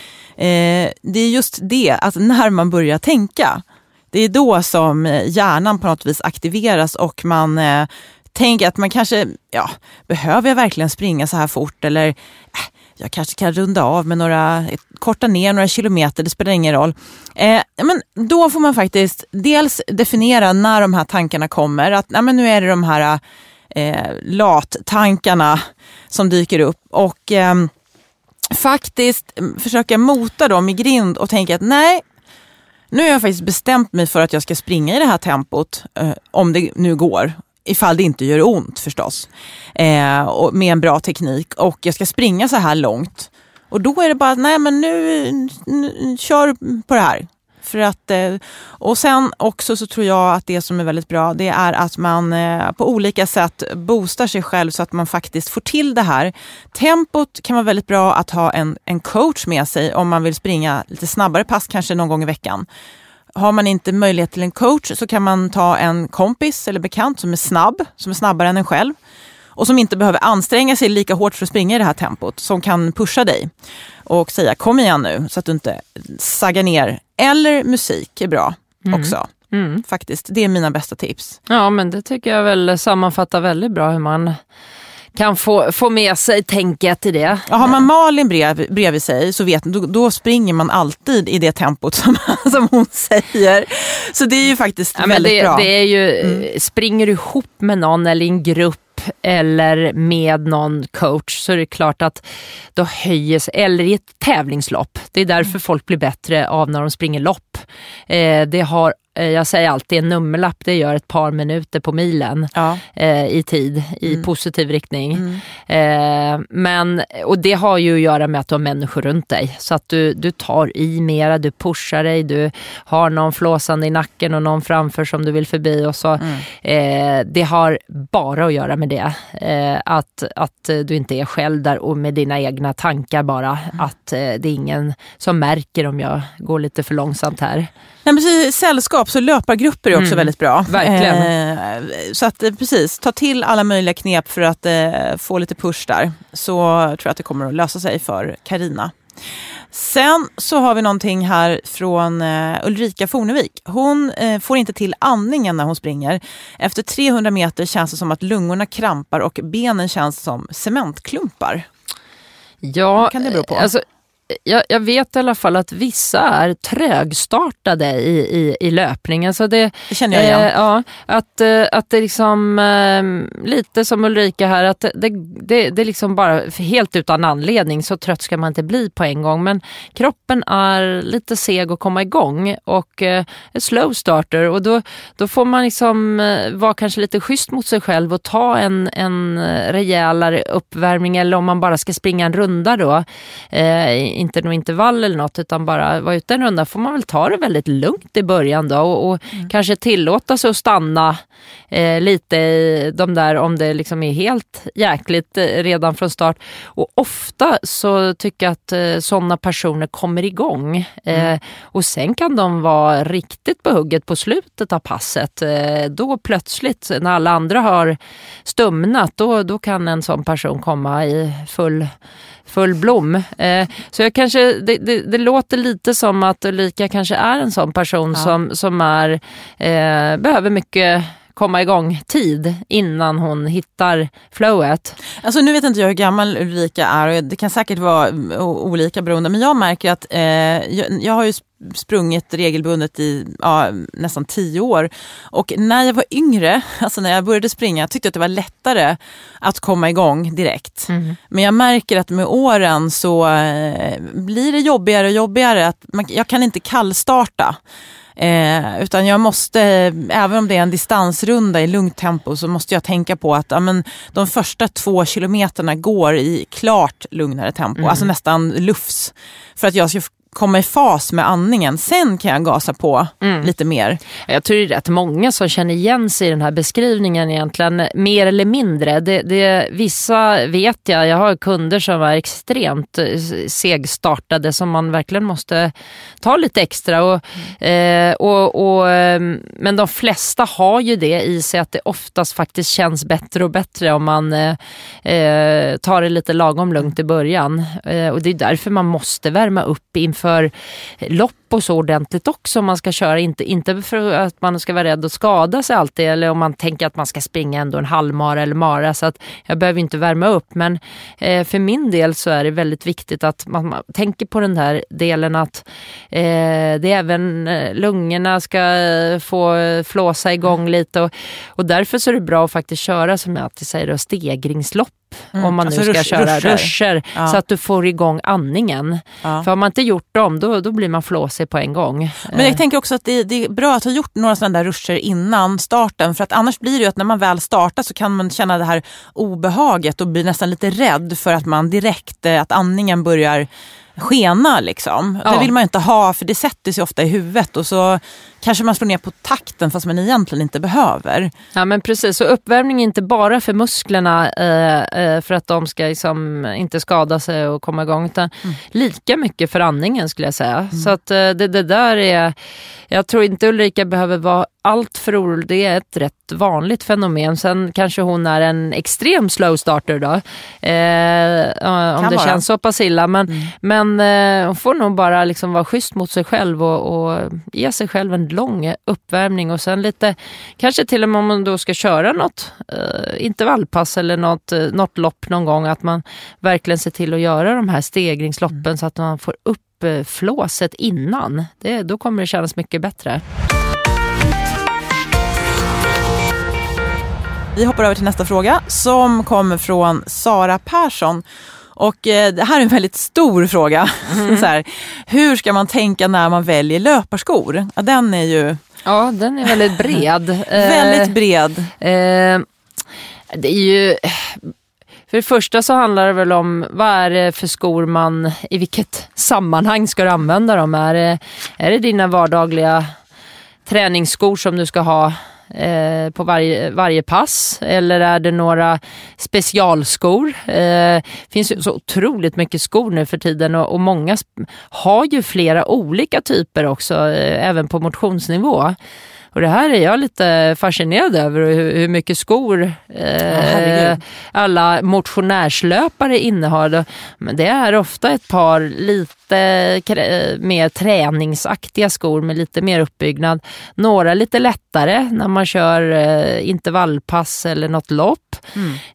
Speaker 1: Eh, det är just det, att när man börjar tänka, det är då som eh, hjärnan på något vis aktiveras och man eh, tänker att man kanske, ja, behöver jag verkligen springa så här fort eller äh, jag kanske kan runda av med några, korta ner några kilometer, det spelar ingen roll. Eh, men då får man faktiskt dels definiera när de här tankarna kommer, att nej, men nu är det de här eh, lattankarna som dyker upp och eh, faktiskt mm, försöka mota dem i grind och tänka att nej, nu har jag faktiskt bestämt mig för att jag ska springa i det här tempot, eh, om det nu går. Ifall det inte gör ont förstås. Eh, och med en bra teknik och jag ska springa så här långt. Och då är det bara, nej men nu, nu kör på det här. För att, eh, och sen också så tror jag att det som är väldigt bra det är att man eh, på olika sätt boostar sig själv så att man faktiskt får till det här. Tempot kan vara väldigt bra att ha en, en coach med sig om man vill springa lite snabbare pass, kanske någon gång i veckan. Har man inte möjlighet till en coach så kan man ta en kompis eller bekant som är snabb, som är snabbare än en själv och som inte behöver anstränga sig lika hårt för att springa i det här tempot, som kan pusha dig och säga kom igen nu så att du inte saggar ner. Eller musik är bra
Speaker 2: Mm.
Speaker 1: också. Faktiskt, det är mina bästa tips.
Speaker 2: Ja, men det tycker jag väl sammanfattar väldigt bra hur man kan få, få med sig tänket i det.
Speaker 1: Ja, har man Malin brev, bredvid sig så vet då, då springer man alltid i det tempot som, som hon säger. Så det är ju faktiskt
Speaker 2: Ja,
Speaker 1: väldigt
Speaker 2: det,
Speaker 1: bra.
Speaker 2: det är ju, Springer du ihop med någon eller i en grupp eller med någon coach så är det klart att då höjer sig, eller i ett tävlingslopp. Det är därför folk blir bättre av när de springer lopp. Eh, det har, jag säger alltid en nummerlapp, det gör ett par minuter på milen
Speaker 1: Ja.
Speaker 2: eh, i tid, i positiv riktning. Eh, men, och det har ju att göra med att du har människor runt dig. Så att du, du tar i mera, du pushar dig, du har någon flåsande i nacken och någon framför som du vill förbi. Och så. Eh, det har bara att göra med det. Eh, att, att du inte är själv där och med dina egna tankar bara. Att eh, det är ingen som märker om jag går lite för långsamt här.
Speaker 1: Nej, men så sällskap, så löpargrupper är också väldigt bra.
Speaker 2: Mm. Verkligen.
Speaker 1: Eh, så att eh, precis, ta till alla möjliga knep för att eh, få lite push där. Så tror jag att det kommer att lösa sig för Karina. Sen så har vi någonting här från eh, Ulrika Fornevik. Hon eh, får inte till andningen när hon springer. Efter 300 meter känns det som att lungorna krampar och benen känns som cementklumpar.
Speaker 2: Ja,
Speaker 1: Vad kan det bero på?
Speaker 2: Alltså, jag, jag vet i alla fall att vissa är trögstartade i, i, i löpning. Alltså det,
Speaker 1: Det känner jag igen.
Speaker 2: Eh, ja, att, eh, att det liksom, eh, lite som Ulrika här, att det, det, det är liksom bara helt utan anledning. Så trött ska man inte bli på en gång. Men kroppen är lite seg att komma igång och eh, slow starter. Och då, då får man liksom eh, vara kanske lite schysst mot sig själv och ta en, en eh, rejälare uppvärmning eller om man bara ska springa en runda då. Inte någon intervall eller något utan bara vara ute en runda får man väl ta det väldigt lugnt i början då och, och kanske tillåta sig att stanna eh, lite i de där om det liksom är helt jäkligt eh, redan från start. Och ofta så tycker jag att eh, sådana personer kommer igång eh, och sen kan de vara riktigt på hugget på slutet av passet. Eh, då plötsligt när alla andra har stumnat då, då kan en sån person komma i full full blom. Eh, så jag kanske, det, det, det låter lite som att Ulrika kanske är en sån person som, som är, eh, behöver mycket komma igång tid innan hon hittar flowet.
Speaker 1: Alltså nu vet inte jag hur gammal Ulrika är och det kan säkert vara mm, olika beroende men jag märker att eh, jag, jag har ju sp- sprungit regelbundet i ja, nästan tio år och när jag var yngre, alltså när jag började springa, tyckte jag att det var lättare att komma igång direkt. Men jag märker att med åren så eh, blir det jobbigare och jobbigare. Att man, jag kan inte kallstarta. Eh, utan jag måste, även om det är en distansrunda i lugnt tempo, så måste jag tänka på att ja, men, de första två kilometerna går i klart lugnare tempo, alltså nästan lufs. För att jag ska komma i fas med andningen. Sen kan jag gasa på lite mer.
Speaker 2: Jag tror det är rätt många som känner igen sig i den här beskrivningen egentligen, mer eller mindre. Det, det, vissa vet jag, jag har kunder som är extremt eh, segstartade som man verkligen måste ta lite extra. Och, eh, och, och, eh, men de flesta har ju det i sig att det oftast faktiskt känns bättre och bättre om man eh, eh, tar det lite lagom lugnt i början. Eh, och det är därför man måste värma upp inför lopp och så ordentligt också om man ska köra. Inte, inte för att man ska vara rädd att skada sig alltid eller om man tänker att man ska springa ändå en halvmara eller mara så att jag behöver inte värma upp. Men eh, för min del så är det väldigt viktigt att man, man tänker på den här delen att eh, det är även eh, lungorna ska få flåsa igång lite och, och därför så är det bra att faktiskt köra som jag alltid säger stegringslopp om man
Speaker 1: Alltså
Speaker 2: nu ska
Speaker 1: rush-
Speaker 2: köra
Speaker 1: ruscher.
Speaker 2: ruscher
Speaker 1: Ja.
Speaker 2: så att du får igång andningen.
Speaker 1: Ja.
Speaker 2: För har man inte gjort dem då, då blir man flåsig på en gång.
Speaker 1: Men jag tänker också att det, det är bra att ha gjort några sådana där ruscher innan starten. För att annars blir det ju att när man väl startar så kan man känna det här obehaget och bli nästan lite rädd för att man direkt, eh, att andningen börjar skena liksom.
Speaker 2: Ja.
Speaker 1: Det vill man inte ha för det sätter sig ofta i huvudet och så kanske man slår ner på takten fast man egentligen inte behöver.
Speaker 2: Ja men precis, och uppvärmning är inte bara för musklerna eh, eh, för att de ska liksom inte skada sig och komma igång utan
Speaker 1: Mm.
Speaker 2: lika mycket för andningen skulle jag säga. Så att eh, det, det där är, jag tror inte Ulrika behöver vara allt för orolig, det är ett rätt vanligt fenomen. Sen kanske hon är en extrem slow starter då, eh, om
Speaker 1: Kan
Speaker 2: det
Speaker 1: vara.
Speaker 2: känns så pass illa. Men, men eh, hon får nog bara liksom vara schysst mot sig själv och, och ge sig själv en lång uppvärmning och sen lite, kanske till och med om man då ska köra något eh, intervallpass eller något, eh, något lopp någon gång, att man verkligen ser till att göra de här stegringsloppen så att man får upp eh, flåset innan. Det, då kommer det kännas mycket bättre.
Speaker 1: Vi hoppar över till nästa fråga som kommer från Sara Persson. Och eh, det här är en väldigt stor fråga. Så här, hur ska man tänka när man väljer löparskor? Ja, den är ju
Speaker 2: Ja, den är väldigt bred. Eh,
Speaker 1: väldigt bred.
Speaker 2: Eh, det är ju... För det första så handlar det väl om vad är det för skor man, i vilket sammanhang ska du använda dem? Är det, är det dina vardagliga träningsskor som du ska ha eh, på varje, varje pass? Eller är det några specialskor? Det finns ju så otroligt mycket skor nu för tiden och, och många har ju flera olika typer också, eh, även på motionsnivå. Och det här är jag lite fascinerad över, hur, hur mycket skor eh, alla motionärslöpare innehar. Men det är ofta ett par lite krä- mer träningsaktiga skor med lite mer uppbyggnad. Några lite lättare när man kör eh, intervallpass eller något lopp.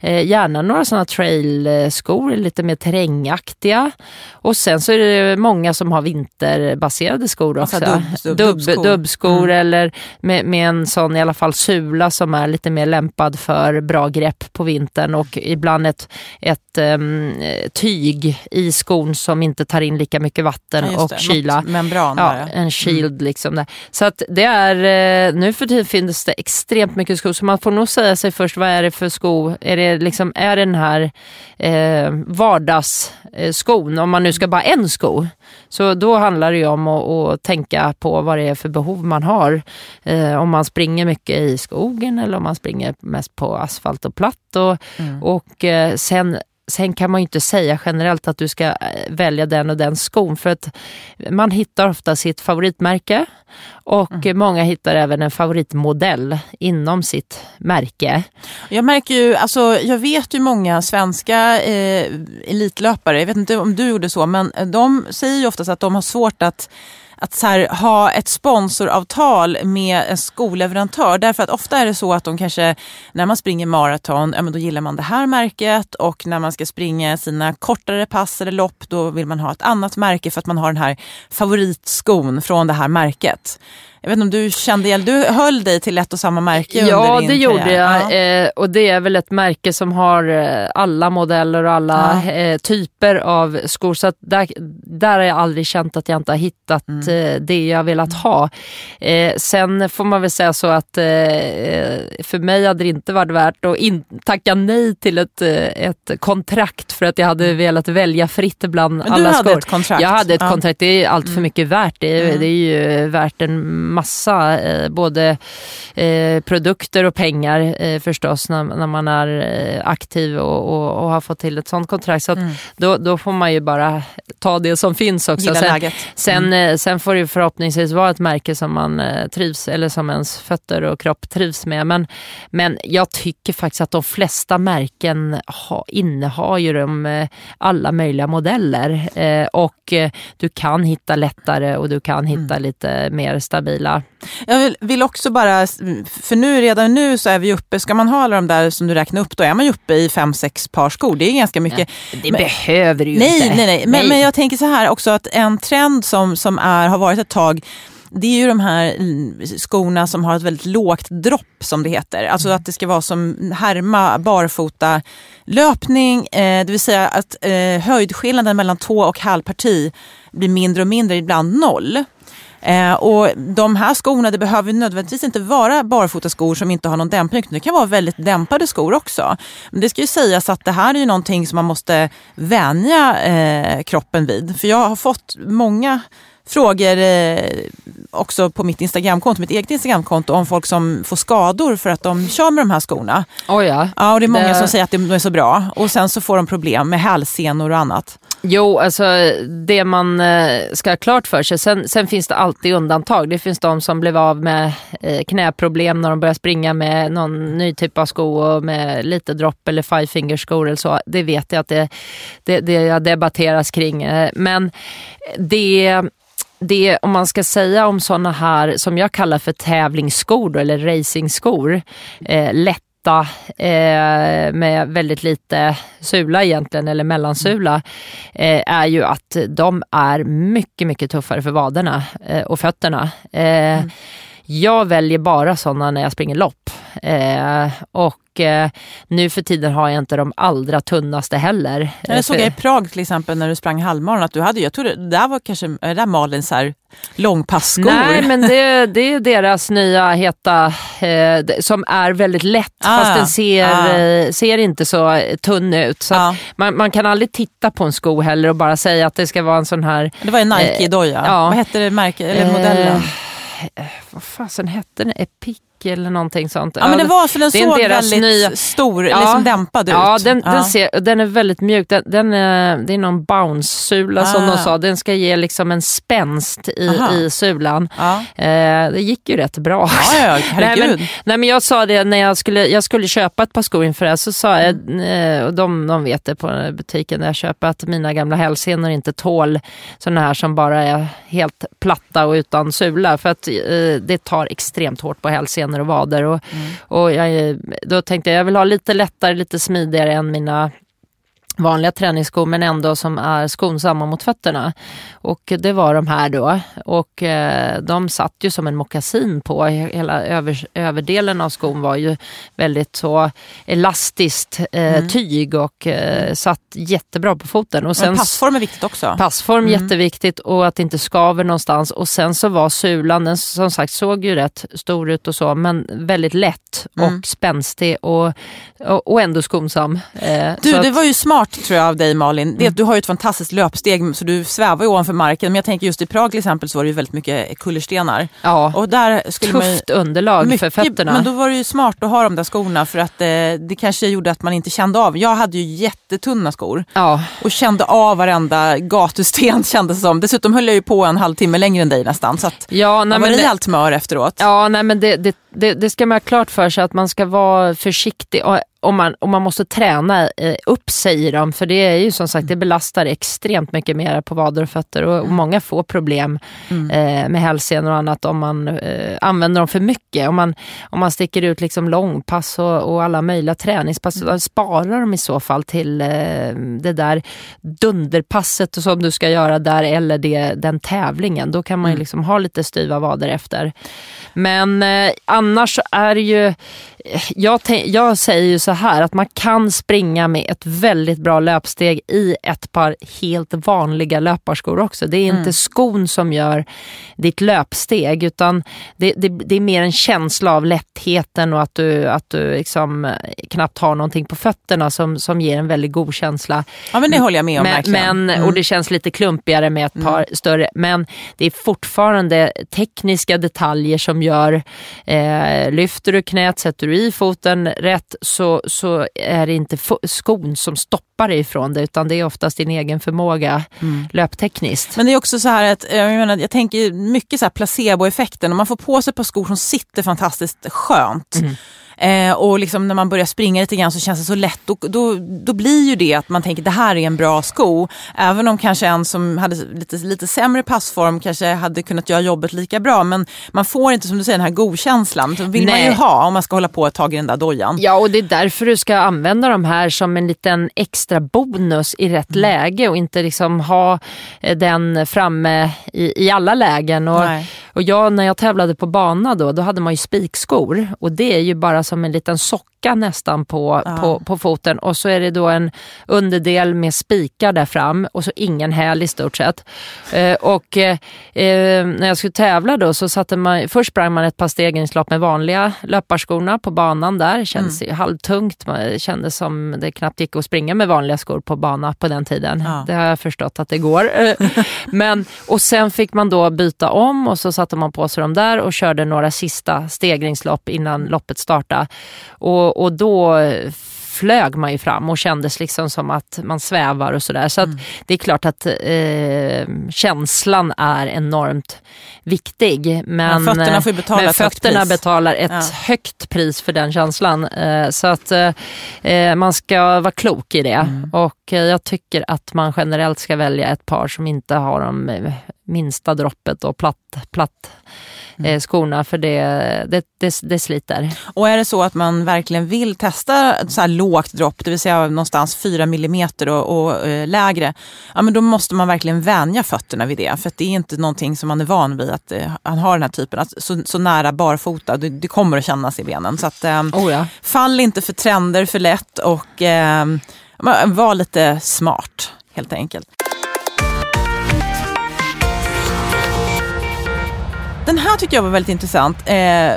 Speaker 2: Eh, gärna några sådana trailskor, lite mer terrängaktiga. Och sen så är det många som har vinterbaserade skor också.
Speaker 1: Dubb- dubb-
Speaker 2: Dubb-
Speaker 1: dubbskor.
Speaker 2: dubbskor eller med, med en sån i alla fall sula som är lite mer lämpad för bra grepp på vintern och ibland ett, ett ehm, tyg i skon som inte tar in lika mycket vatten
Speaker 1: Ja,
Speaker 2: och
Speaker 1: det.
Speaker 2: kyla.
Speaker 1: Membran
Speaker 2: Ja, en shield liksom. Där. Så att det är, eh, nu för tiden finns det extremt mycket skor så man får nog säga sig först vad är det för sko? Är det liksom, är det den här eh, vardagsskon, om man nu ska bara en sko, så då handlar det ju om att, att tänka på vad det är för behov man har. Eh, om man springer mycket i skogen eller om man springer mest på asfalt och platt. Och, och eh, sen Sen kan man ju inte säga generellt att du ska eh, välja den och den skon för att man hittar ofta sitt favoritmärke och många hittar även en favoritmodell inom sitt märke.
Speaker 1: Jag märker ju, alltså jag vet ju många svenska eh, elitlöpare, jag vet inte om du gjorde så, men de säger ju oftast att de har svårt att att så här, ha ett sponsoravtal med en skoleverantör. Därför att ofta är det så att de kanske, när man springer maraton, ja, men då gillar man det här märket och när man ska springa sina kortare pass eller lopp, då vill man ha ett annat märke för att man har den här favoritskon från det här märket. Jag vet inte om du kände igen, du höll dig till ett och samma märke
Speaker 2: Ja,
Speaker 1: under din
Speaker 2: det gjorde
Speaker 1: karriär.
Speaker 2: jag.
Speaker 1: Ja.
Speaker 2: Eh, och det är väl ett märke som har eh, alla modeller och alla
Speaker 1: Ja.
Speaker 2: eh, typer av skor. Så där, där har jag aldrig känt att jag inte har hittat
Speaker 1: Mm.
Speaker 2: det jag velat ha. Eh, sen får man väl säga så att för mig hade det inte varit värt att in, tacka nej till ett, ett kontrakt för att jag hade velat välja fritt bland
Speaker 1: Men du
Speaker 2: alla
Speaker 1: hade
Speaker 2: skor.
Speaker 1: ett kontrakt?
Speaker 2: Jag hade ett kontrakt, det är allt för mycket värt. Det är, det är ju värt en massa, eh, både eh, produkter och pengar eh, förstås när, när man är aktiv och, och, och har fått till ett sånt kontrakt. Så att då, då får man ju bara ta det som finns också.
Speaker 1: Gilla
Speaker 2: Sen,
Speaker 1: läget.
Speaker 2: sen, eh, sen får det ju förhoppningsvis vara ett märke som man trivs, eller som ens fötter och kropp trivs med. Men, men jag tycker faktiskt att de flesta märken ha, innehar ju de, alla möjliga modeller. Eh, och du kan hitta lättare och du kan hitta lite mer stabila.
Speaker 1: Jag vill, vill också bara, för nu redan nu så är vi uppe, ska man ha alla de där som du räknar upp, då är man ju uppe i fem, sex par skor. Det är ganska mycket.
Speaker 2: Det
Speaker 1: Men-
Speaker 2: behöver du ju
Speaker 1: nej,
Speaker 2: inte.
Speaker 1: nej, nej, men, men jag tänker så här också att en trend som, som är, har varit ett tag det är ju de här mm, skorna som har ett väldigt lågt dropp som det heter. Alltså att det ska vara som härma barfota löpning. Eh, det vill säga att eh, höjdskillnaden mellan tå och hälparti blir mindre och mindre, ibland noll. Eh, och de här skorna, det behöver nödvändigtvis inte vara barfotaskor som inte har någon dämpning. Det kan vara väldigt dämpade skor också. Men det ska ju sägas att det här är ju någonting som man måste vänja eh, kroppen vid. För jag har fått många frågor eh, också på mitt Instagramkonto, mitt eget Instagramkonto om folk som får skador för att de kör med de här skorna.
Speaker 2: Oh ja.
Speaker 1: Ja, och det är många
Speaker 2: Det-
Speaker 1: som säger att de är så bra och sen så får de problem med hälsenor och annat.
Speaker 2: Jo, alltså det man eh, ska ha klart för sig. Sen, sen finns det alltid undantag. Det finns de som blev av med eh, knäproblem när de börjar springa med någon ny typ av sko och med lite dropp eller five finger skor eller så. Det vet jag att det, det, det debatteras kring. Men det det, om man ska säga om sådana här som jag kallar för tävlingsskor då, eller racingskor, eh, lätta eh, med väldigt lite sula egentligen, eller mellansula, eh, är ju att de är mycket, mycket tuffare för vaderna eh, och fötterna. Eh, Jag väljer bara sådana när jag springer lopp. Eh, och eh, nu för tiden har jag inte de allra tunnaste heller.
Speaker 1: Det såg
Speaker 2: För-
Speaker 1: jag i Prag till exempel när du sprang halvmaran att du hade, jag tror det där var kanske, det där Malins så här långpassskor.
Speaker 2: Nej, men det, det är deras nya heta eh, som är väldigt lätt
Speaker 1: Ah,
Speaker 2: fast den ser,
Speaker 1: ah.
Speaker 2: eh, ser inte så eh, tunn ut. Så att man, man kan aldrig titta på en sko heller och bara säga att det ska vara en sån här
Speaker 1: Det var en Nike-doja.
Speaker 2: Eh, ja.
Speaker 1: Vad hette det märke, eller
Speaker 2: Eh,
Speaker 1: modellen?
Speaker 2: vad fasen hette den? Epic eller någonting sånt.
Speaker 1: Ja men det var så den
Speaker 2: det
Speaker 1: såg väldigt
Speaker 2: nya-
Speaker 1: stor,
Speaker 2: Ja.
Speaker 1: liksom dämpad ut.
Speaker 2: Ja, den, Den, ser, den är väldigt mjuk. Den, den är, det är någon bounce-sula som
Speaker 1: Ah.
Speaker 2: de sa. Den ska ge liksom en spänst i,
Speaker 1: Aha.
Speaker 2: i sulan.
Speaker 1: Ja.
Speaker 2: Eh, det gick ju rätt bra.
Speaker 1: Ja, ja,
Speaker 2: nej, men, nej men jag sa det när jag skulle, jag skulle köpa ett par skor inför det här, så sa jag, eh, och de, de vet det på butiken där jag köper, att mina gamla hälsenor inte tål sådana här som bara är helt platta och utan sula. För att eh, det tar extremt hårt på hälsenor och vader. Och,
Speaker 1: Mm.
Speaker 2: och jag, då tänkte jag, jag vill ha lite lättare, lite smidigare än mina vanliga träningsskor men ändå som är skonsamma mot fötterna. Och det var de här då. Och eh, de satt ju som en mockasin på. Hela över, överdelen av skon var ju väldigt så elastiskt eh, tyg och eh, satt jättebra på foten. Och
Speaker 1: Men
Speaker 2: sen,
Speaker 1: passform är viktigt också.
Speaker 2: Passform jätteviktigt och att det inte skaver någonstans. Och sen så var sulan, den som sagt såg ju rätt stor ut och så, men väldigt lätt och spänstig och, och, och ändå skonsam. Eh,
Speaker 1: Du, det
Speaker 2: att-
Speaker 1: var ju smart tror jag av dig Malin. Det, att du har ju ett fantastiskt löpsteg så du svävar ju ovanför marken. Men jag tänker just i Prag till exempel så var det ju väldigt mycket kullerstenar.
Speaker 2: Ja,
Speaker 1: Och där skulle man ju,
Speaker 2: tufft underlag för fötterna.
Speaker 1: Men då var det ju smart att ha de där skorna för att eh, det kanske gjorde att man inte kände av. Jag hade ju jättetunna skor
Speaker 2: Ja,
Speaker 1: och kände av varenda gatusten kändes det som. Dessutom höll jag ju på en halvtimme längre än dig nästan. Så att
Speaker 2: ja, nej,
Speaker 1: man var rejält mör efteråt.
Speaker 2: ja nej, men det, det, det, det ska man ha klart för sig att man ska vara försiktig. Och, om man, om man måste träna eh, upp sig i dem, för det är ju som sagt, det belastar extremt mycket mer på vader och fötter och, och många får problem eh, med hälsenor och annat om man eh, använder dem för mycket. Om man, om man sticker ut liksom långpass och, och alla möjliga träningspass, spara dem i så fall till eh, det där dunderpasset som du ska göra där eller det, den tävlingen. Då kan man ju liksom ha lite styva vader efter. Men eh, annars är det ju, jag, tän- jag säger ju så här att man kan springa med ett väldigt bra löpsteg i ett par helt vanliga löparskor också. Det är inte skon som gör ditt löpsteg utan det, det, det är mer en känsla av lättheten och att du, att du liksom eh, knappt har någonting på fötterna som, som ger en väldigt god känsla.
Speaker 1: Ja men det håller jag med om
Speaker 2: Men,
Speaker 1: verkligen. Mm.
Speaker 2: men, och det känns lite klumpigare med ett par större. Men det är fortfarande tekniska detaljer som gör, eh, lyfter du knät, sätter du i foten rätt så, så är det inte skon som stoppar dig ifrån det utan det är oftast din egen förmåga
Speaker 1: Mm.
Speaker 2: löptekniskt.
Speaker 1: Men det är också så här att, eh, jag, menar, jag tänker mycket så här placeboeffekten. Om man får på sig ett par skor som sitter fantastiskt skönt. Eh, och liksom när man börjar springa lite grann så känns det så lätt. Då, då, då blir ju det att man tänker det här är en bra sko. Även om kanske en som hade lite, lite sämre passform kanske hade kunnat göra jobbet lika bra. Men man får inte som du säger den här godkänslan. Så vill man
Speaker 2: Nej.
Speaker 1: ju ha om man ska hålla på ett tag i den där dojan.
Speaker 2: Ja, och det är därför du ska använda de här som en liten extra bonus i rätt
Speaker 1: Mm.
Speaker 2: läge och inte liksom ha eh, den framme i, i alla lägen. Och,
Speaker 1: Nej.
Speaker 2: Och jag, när jag tävlade på bana då, då hade man ju spikskor och det är ju bara som en liten socka nästan på,
Speaker 1: Ja.
Speaker 2: på, på foten och så är det då en underdel med spikar där fram och så ingen häl i stort sett. Eh, och eh, eh, när jag skulle tävla då så satte man, först sprang man ett par stegringslopp med vanliga löparskorna på banan där. Det kändes
Speaker 1: Mm.
Speaker 2: halvtungt, man- kändes som det knappt gick att springa med vanliga skor på bana på den tiden.
Speaker 1: Ja.
Speaker 2: Det har jag förstått att det går. Men, och sen fick man då byta om och så satte man på sig dem där och körde några sista stegringslopp innan loppet startade. Och, och då flög man ju fram och kändes liksom som att man svävar och sådär. Så att
Speaker 1: Mm.
Speaker 2: det är klart att eh, känslan är enormt viktig. Men,
Speaker 1: Ja, fötterna får
Speaker 2: eh,
Speaker 1: betala
Speaker 2: men
Speaker 1: ett högt
Speaker 2: fötterna
Speaker 1: pris.
Speaker 2: betalar ett
Speaker 1: Ja.
Speaker 2: högt pris för den känslan. Eh, så att eh, eh, man ska vara klok i det.
Speaker 1: Mm.
Speaker 2: Och eh, jag tycker att man generellt ska välja ett par som inte har de minsta droppet och platt, platt
Speaker 1: Mm.
Speaker 2: eh, skorna för det, det, det, det sliter.
Speaker 1: Och är det så att man verkligen vill testa så här lågt dropp, det vill säga någonstans 4 millimeter och, och eh, lägre, ja, men då måste man verkligen vänja fötterna vid det. För att det är inte någonting som man är van vid att eh, han har den här typen, att så, så nära barfota, det, det kommer att kännas i benen. Så att, eh,
Speaker 2: Oh ja.
Speaker 1: fall inte för trender för lätt och var lite smart helt enkelt. Den här tyckte jag var väldigt intressant. Eh,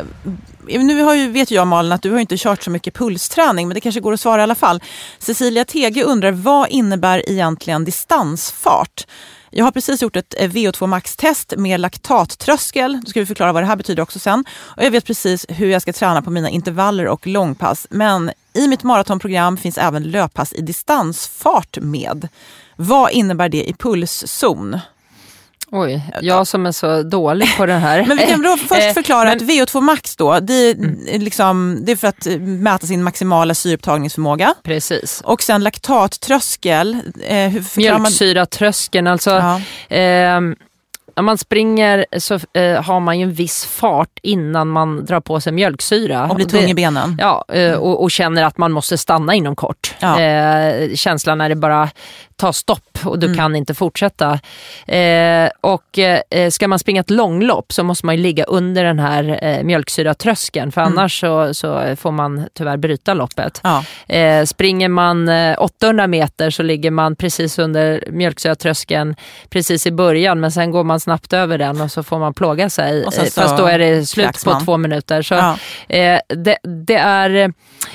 Speaker 1: nu har ju, vet jag Malin att du har inte kört så mycket pulsträning, men det kanske går att svara i alla fall. Cecilia Tege undrar, vad innebär egentligen distansfart? Jag har precis gjort ett eh, VO2 max-test med laktattröskel. Då ska vi förklara vad det här betyder också sen. Och jag vet precis hur jag ska träna på mina intervaller och långpass. Men i mitt maratonprogram finns även löppass i distansfart med. Vad innebär det i pulszon?
Speaker 2: Oj, jag som är så dålig på det här.
Speaker 1: Men vi kan då först
Speaker 2: Eh,
Speaker 1: förklara att VO2 max då, det, är liksom, det är för att eh, mäta sin maximala syreupptagningsförmåga.
Speaker 2: Precis.
Speaker 1: Och sen laktattröskel. Eh, hur förklarar man?
Speaker 2: Mjölksyratröskeln, alltså
Speaker 1: Ja.
Speaker 2: ehm, när man springer så eh, har man ju en viss fart innan man drar på sig mjölksyra.
Speaker 1: Och blir
Speaker 2: det-
Speaker 1: tung i benen.
Speaker 2: Ja, eh, och, och känner att man måste stanna inom kort.
Speaker 1: Ja.
Speaker 2: Eh, känslan när det bara tar stopp och
Speaker 1: Mm.
Speaker 2: du kan inte fortsätta. Eh, och eh, ska man springa ett långlopp så måste man ju ligga under den här eh, mjölksyratröskeln för
Speaker 1: Mm.
Speaker 2: annars så, så får man tyvärr bryta loppet.
Speaker 1: Ja.
Speaker 2: Eh, springer man eh, 800 meter så ligger man precis under mjölksyratröskeln precis i början men sen går man snabbt över den och så får man plåga sig. Eh,
Speaker 1: så
Speaker 2: Fast då är det slut på två minuter. Så,
Speaker 1: Ja.
Speaker 2: eh, det, det, är,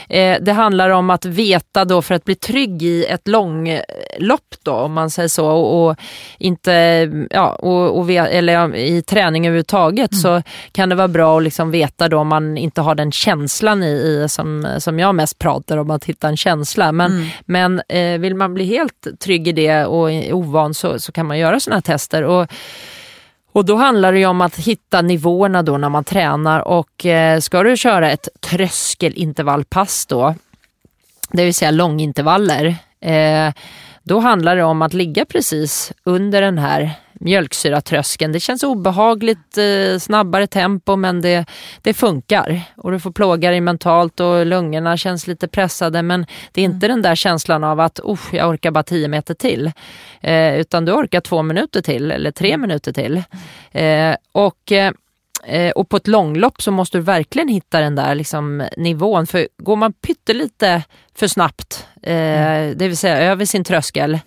Speaker 2: eh, det handlar om att veta då för att bli trygg i ett långlopp då om man säger så och, och inte, ja, och, och ve, eller i träning överhuvudtaget
Speaker 1: Mm.
Speaker 2: så kan det vara bra att liksom veta då om man inte har den känslan i, i som, som jag mest pratar om, att hitta en känsla. Men,
Speaker 1: Mm.
Speaker 2: men eh, vill man bli helt trygg i det och ovan så, så kan man göra sådana här tester. Och, och då handlar det ju om att hitta nivåerna då när man tränar och eh, ska du köra ett tröskelintervallpass då, det vill säga långintervaller, eh, då handlar det om att ligga precis under den här mjölksyratröskeln. Det känns obehagligt eh, snabbare tempo men det, det funkar. Och du får plåga dig mentalt och lungorna känns lite pressade men det är inte den där känslan av att oh, jag orkar bara 10 meter till. Eh, utan du orkar två minuter till eller tre minuter till. Eh, och eh, och på ett långlopp så måste du verkligen hitta den där liksom, nivån. För går man pyttelite för snabbt, eh, det vill säga över sin tröskel,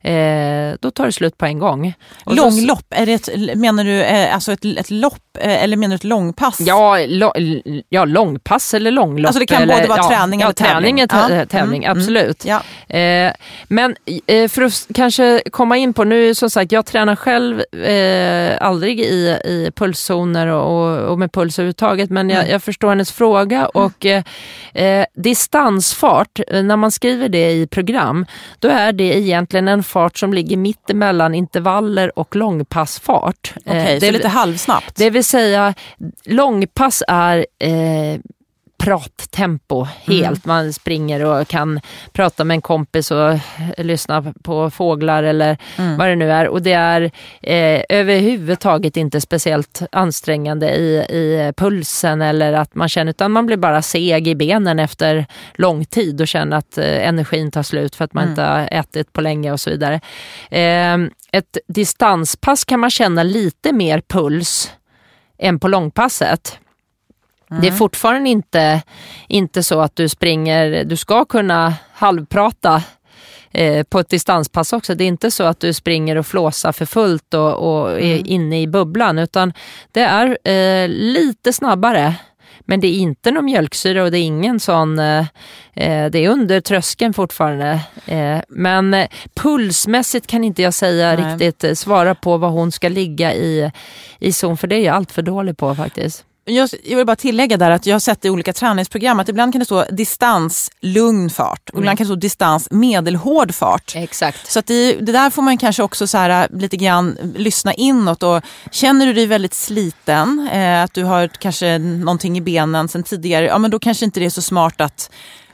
Speaker 2: eh, då tar det slut på en gång. Och
Speaker 1: Långlopp, är det ett, menar du eh, alltså ett, ett lopp eh, eller menar du ett långpass?
Speaker 2: Ja, lo, ja, långpass eller långlopp.
Speaker 1: Alltså det kan
Speaker 2: eller,
Speaker 1: både vara
Speaker 2: ja,
Speaker 1: träning
Speaker 2: ja,
Speaker 1: eller tävling.
Speaker 2: träning. är tä-
Speaker 1: Ja.
Speaker 2: tävling,
Speaker 1: Mm, mm.
Speaker 2: absolut.
Speaker 1: Ja.
Speaker 2: Eh, men eh, för att kanske komma in på, nu som sagt, jag tränar själv eh, aldrig i, i pulszoner och, och med puls överhuvudtaget, men jag, jag förstår hennes fråga och eh, eh, distansfart, eh, när man skriver det i program, då är det egentligen en fart som ligger mitt emellan intervaller och långpassfart. Eh,
Speaker 1: Okej, så lite halvsnabbt.
Speaker 2: det vill säga, långpass är eh, prattempo helt. Man springer och kan prata med en kompis och lyssna på fåglar eller vad det nu är. Och det är eh, överhuvudtaget inte speciellt ansträngande i, i pulsen eller att man känner, utan man blir bara seg i benen efter lång tid och känner att eh, energin tar slut för att man inte har ätit på länge och så vidare. Eh, ett distanspass kan man känna lite mer puls än på långpasset. Det är
Speaker 1: Mm.
Speaker 2: fortfarande inte, inte så att du springer, du ska kunna halvprata eh, på ett distanspass också. Det är inte så att du springer och flåsar för fullt och, och är
Speaker 1: Mm.
Speaker 2: inne i bubblan utan det är eh, lite snabbare. Men det är inte någon mjölksyra och det är ingen sån, eh, eh, det är under tröskeln fortfarande. Eh, men eh, pulsmässigt kan inte jag säga
Speaker 1: Nej.
Speaker 2: riktigt, eh, svara på vad hon ska ligga i, i zon, för det är jag allt för dålig på faktiskt.
Speaker 1: Jag, jag vill bara tillägga där att jag har sett i olika träningsprogram att ibland kan det stå distans lugn fart och ibland kan det stå distans medelhård fart.
Speaker 2: Exakt.
Speaker 1: Så att det, det där får man kanske också så här, lite grann lyssna inåt och känner du dig väldigt sliten, eh, att du har kanske någonting i benen sen tidigare, ja men då kanske inte det är så smart att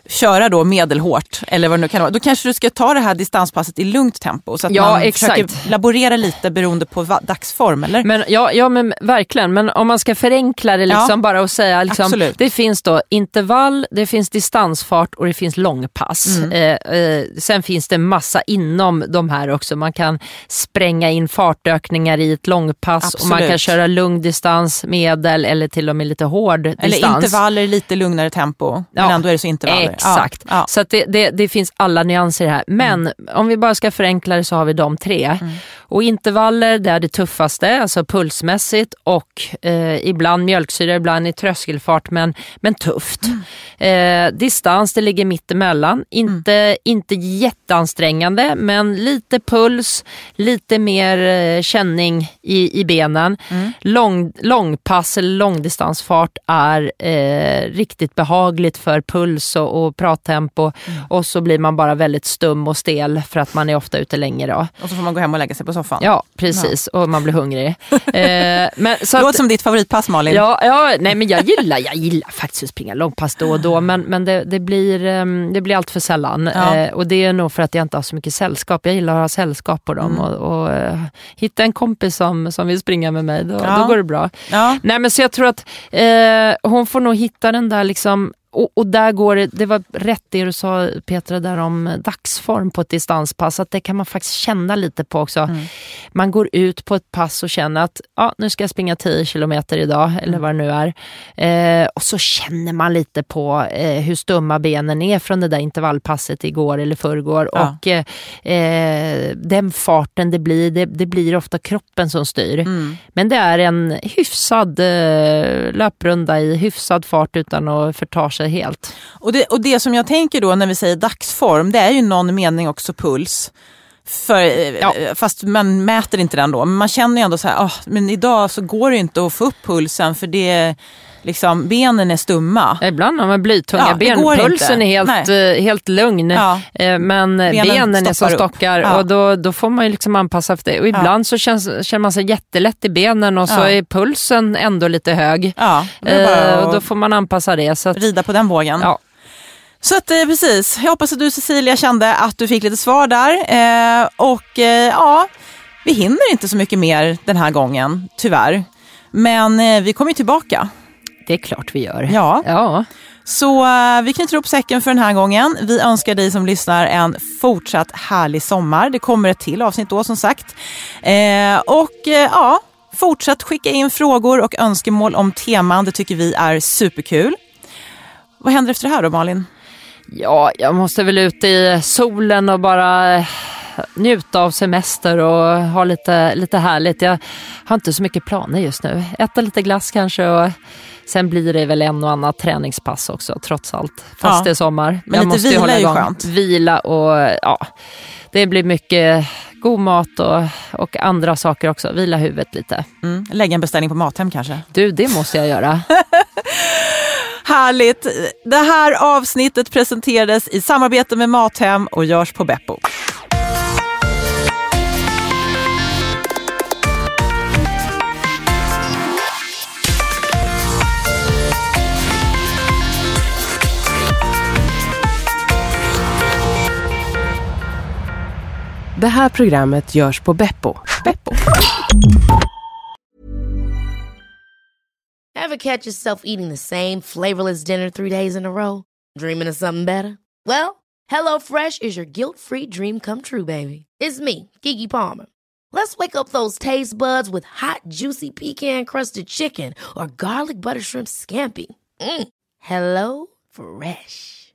Speaker 1: köra då medelhårt eller vad det nu kan vara. Då kanske du ska ta det här distanspasset i lugnt tempo så att
Speaker 2: Ja,
Speaker 1: man
Speaker 2: exakt.
Speaker 1: försöker laborera lite beroende på dagsform eller?
Speaker 2: Men, ja, ja men verkligen, men om man ska förenkla det liksom
Speaker 1: Ja,
Speaker 2: bara och säga liksom,
Speaker 1: absolut.
Speaker 2: det finns då intervall, det finns distansfart och det finns långpass.
Speaker 1: Mm.
Speaker 2: Eh, eh, sen finns det massa inom de här också. Man kan spränga in fartökningar i ett långpass och man
Speaker 1: Absolut.
Speaker 2: kan köra lugn distans, medel eller till och med lite hård
Speaker 1: Eller
Speaker 2: distans.
Speaker 1: intervaller i lite lugnare tempo. Men ändå är det så intervaller.
Speaker 2: Exakt.
Speaker 1: Ja, ja.
Speaker 2: Så det, det, det finns alla nyanser här. Men
Speaker 1: Mm.
Speaker 2: om vi bara ska förenkla det så har vi de tre. Och intervaller det är det tuffaste, alltså pulsmässigt och eh, ibland mjölksyra, ibland i tröskelfart men, men tufft.
Speaker 1: Mm.
Speaker 2: Eh, distans det ligger mittemellan, inte, inte jätteansträngande men lite puls, lite mer eh, känning i, i benen.
Speaker 1: Mm.
Speaker 2: Lång, långpass eller långdistansfart är eh, riktigt behagligt för puls och, och prattempo
Speaker 1: Mm.
Speaker 2: och så blir man bara väldigt stum och stel för att man är ofta ute länge. Då.
Speaker 1: Och så får man gå hem och lägga sig på soffan.
Speaker 2: Ja, precis. Och man blir hungrig. eh, men, så
Speaker 1: Det
Speaker 2: att-
Speaker 1: låter som ditt favoritpass Malin.
Speaker 2: Ja, ja, nej men jag gillar, jag gillar faktiskt att springa långpass då och då men, men det, det, blir, ehm, det blir allt för sällan.
Speaker 1: Ja.
Speaker 2: Eh, och det är nog för att jag inte har så mycket sällskap. Jag gillar att ha sällskap på dem
Speaker 1: Mm.
Speaker 2: och, och eh, hitta en kompis som, som vill springa med mig, då,
Speaker 1: Ja.
Speaker 2: då går det bra.
Speaker 1: Ja.
Speaker 2: Nej men så jag tror att eh, hon får nog hitta den där liksom och, och där går det, det var rätt det du sa Petra där om dagsform på ett distanspass, att det kan man faktiskt känna lite på också. Man går ut på ett pass och känner att ja, nu ska jag springa 10 kilometer idag, eller vad det nu är. Eh, och så känner man lite på eh, hur stumma benen är från det där intervallpasset igår eller förrgår.
Speaker 1: Ja.
Speaker 2: Och eh, eh, den farten det blir, det, det blir ofta kroppen som styr.
Speaker 1: Mm.
Speaker 2: Men det är en hyfsad eh, löprunda i hyfsad fart utan att förta sig helt.
Speaker 1: Och, det, och det som jag tänker då när vi säger dagsform, det är ju någon mening också puls. För, eh,
Speaker 2: Ja.
Speaker 1: Fast man mäter inte den då. Men man känner ju ändå så här, "Ah, men idag så går det inte att få upp pulsen för det, liksom, benen är stumma.
Speaker 2: Ibland har man blytunga
Speaker 1: Ja,
Speaker 2: ben, pulsen
Speaker 1: inte.
Speaker 2: är helt, eh, helt lugn.
Speaker 1: Ja.
Speaker 2: Eh, Men benen,
Speaker 1: Benen
Speaker 2: är som
Speaker 1: upp.
Speaker 2: stockar
Speaker 1: Ja.
Speaker 2: och då, då får man ju liksom anpassa efter det. Och ibland så känns, känner man sig jättelätt i benen och så är pulsen ändå lite hög.
Speaker 1: Ja,
Speaker 2: Eh, och då får man anpassa det. Så att,
Speaker 1: rida på den vågen.
Speaker 2: ja.
Speaker 1: Så att, eh, precis, jag hoppas att du Cecilia kände att du fick lite svar där. Eh, och eh, ja, vi hinner inte så mycket mer den här gången, tyvärr. Men vi kommer ju tillbaka.
Speaker 2: Det är klart vi gör.
Speaker 1: Ja.
Speaker 2: ja.
Speaker 1: Så eh, vi knyter upp säcken för den här gången. Vi önskar dig som lyssnar en fortsatt härlig sommar. Det kommer ett till avsnitt då som sagt. Eh, och eh, ja, fortsätt skicka in frågor och önskemål om teman. Det tycker vi är superkul. Vad händer efter det här då Malin?
Speaker 2: Ja, jag måste väl ut i solen och bara eh, njuta av semester och ha lite, lite härligt. Jag har inte så mycket planer just nu. Äta lite glass kanske och sen blir det väl en och annat träningspass också trots allt. Fast
Speaker 1: Ja.
Speaker 2: det är sommar.
Speaker 1: Men lite
Speaker 2: måste
Speaker 1: vila
Speaker 2: hålla
Speaker 1: är ju
Speaker 2: igång.
Speaker 1: skönt.
Speaker 2: Vila och ja, det blir mycket god mat och, och andra saker också. Vila huvudet lite.
Speaker 1: Mm, lägga en beställning på Mathem kanske?
Speaker 2: Du, det måste jag göra.
Speaker 1: Härligt! Det här avsnittet presenterades i samarbete med Mathem och görs på Beppo.
Speaker 3: Det här programmet görs på Beppo.
Speaker 1: Beppo.
Speaker 4: Ever catch yourself eating the same flavorless dinner three days in a row? Dreaming of something better? Well, hello fresh is your guilt free dream come true, baby. It's me, Gigi Palmer. Let's wake up those taste buds with hot, juicy pecan crusted chicken or garlic butter shrimp scampi. Mm. Hello Fresh.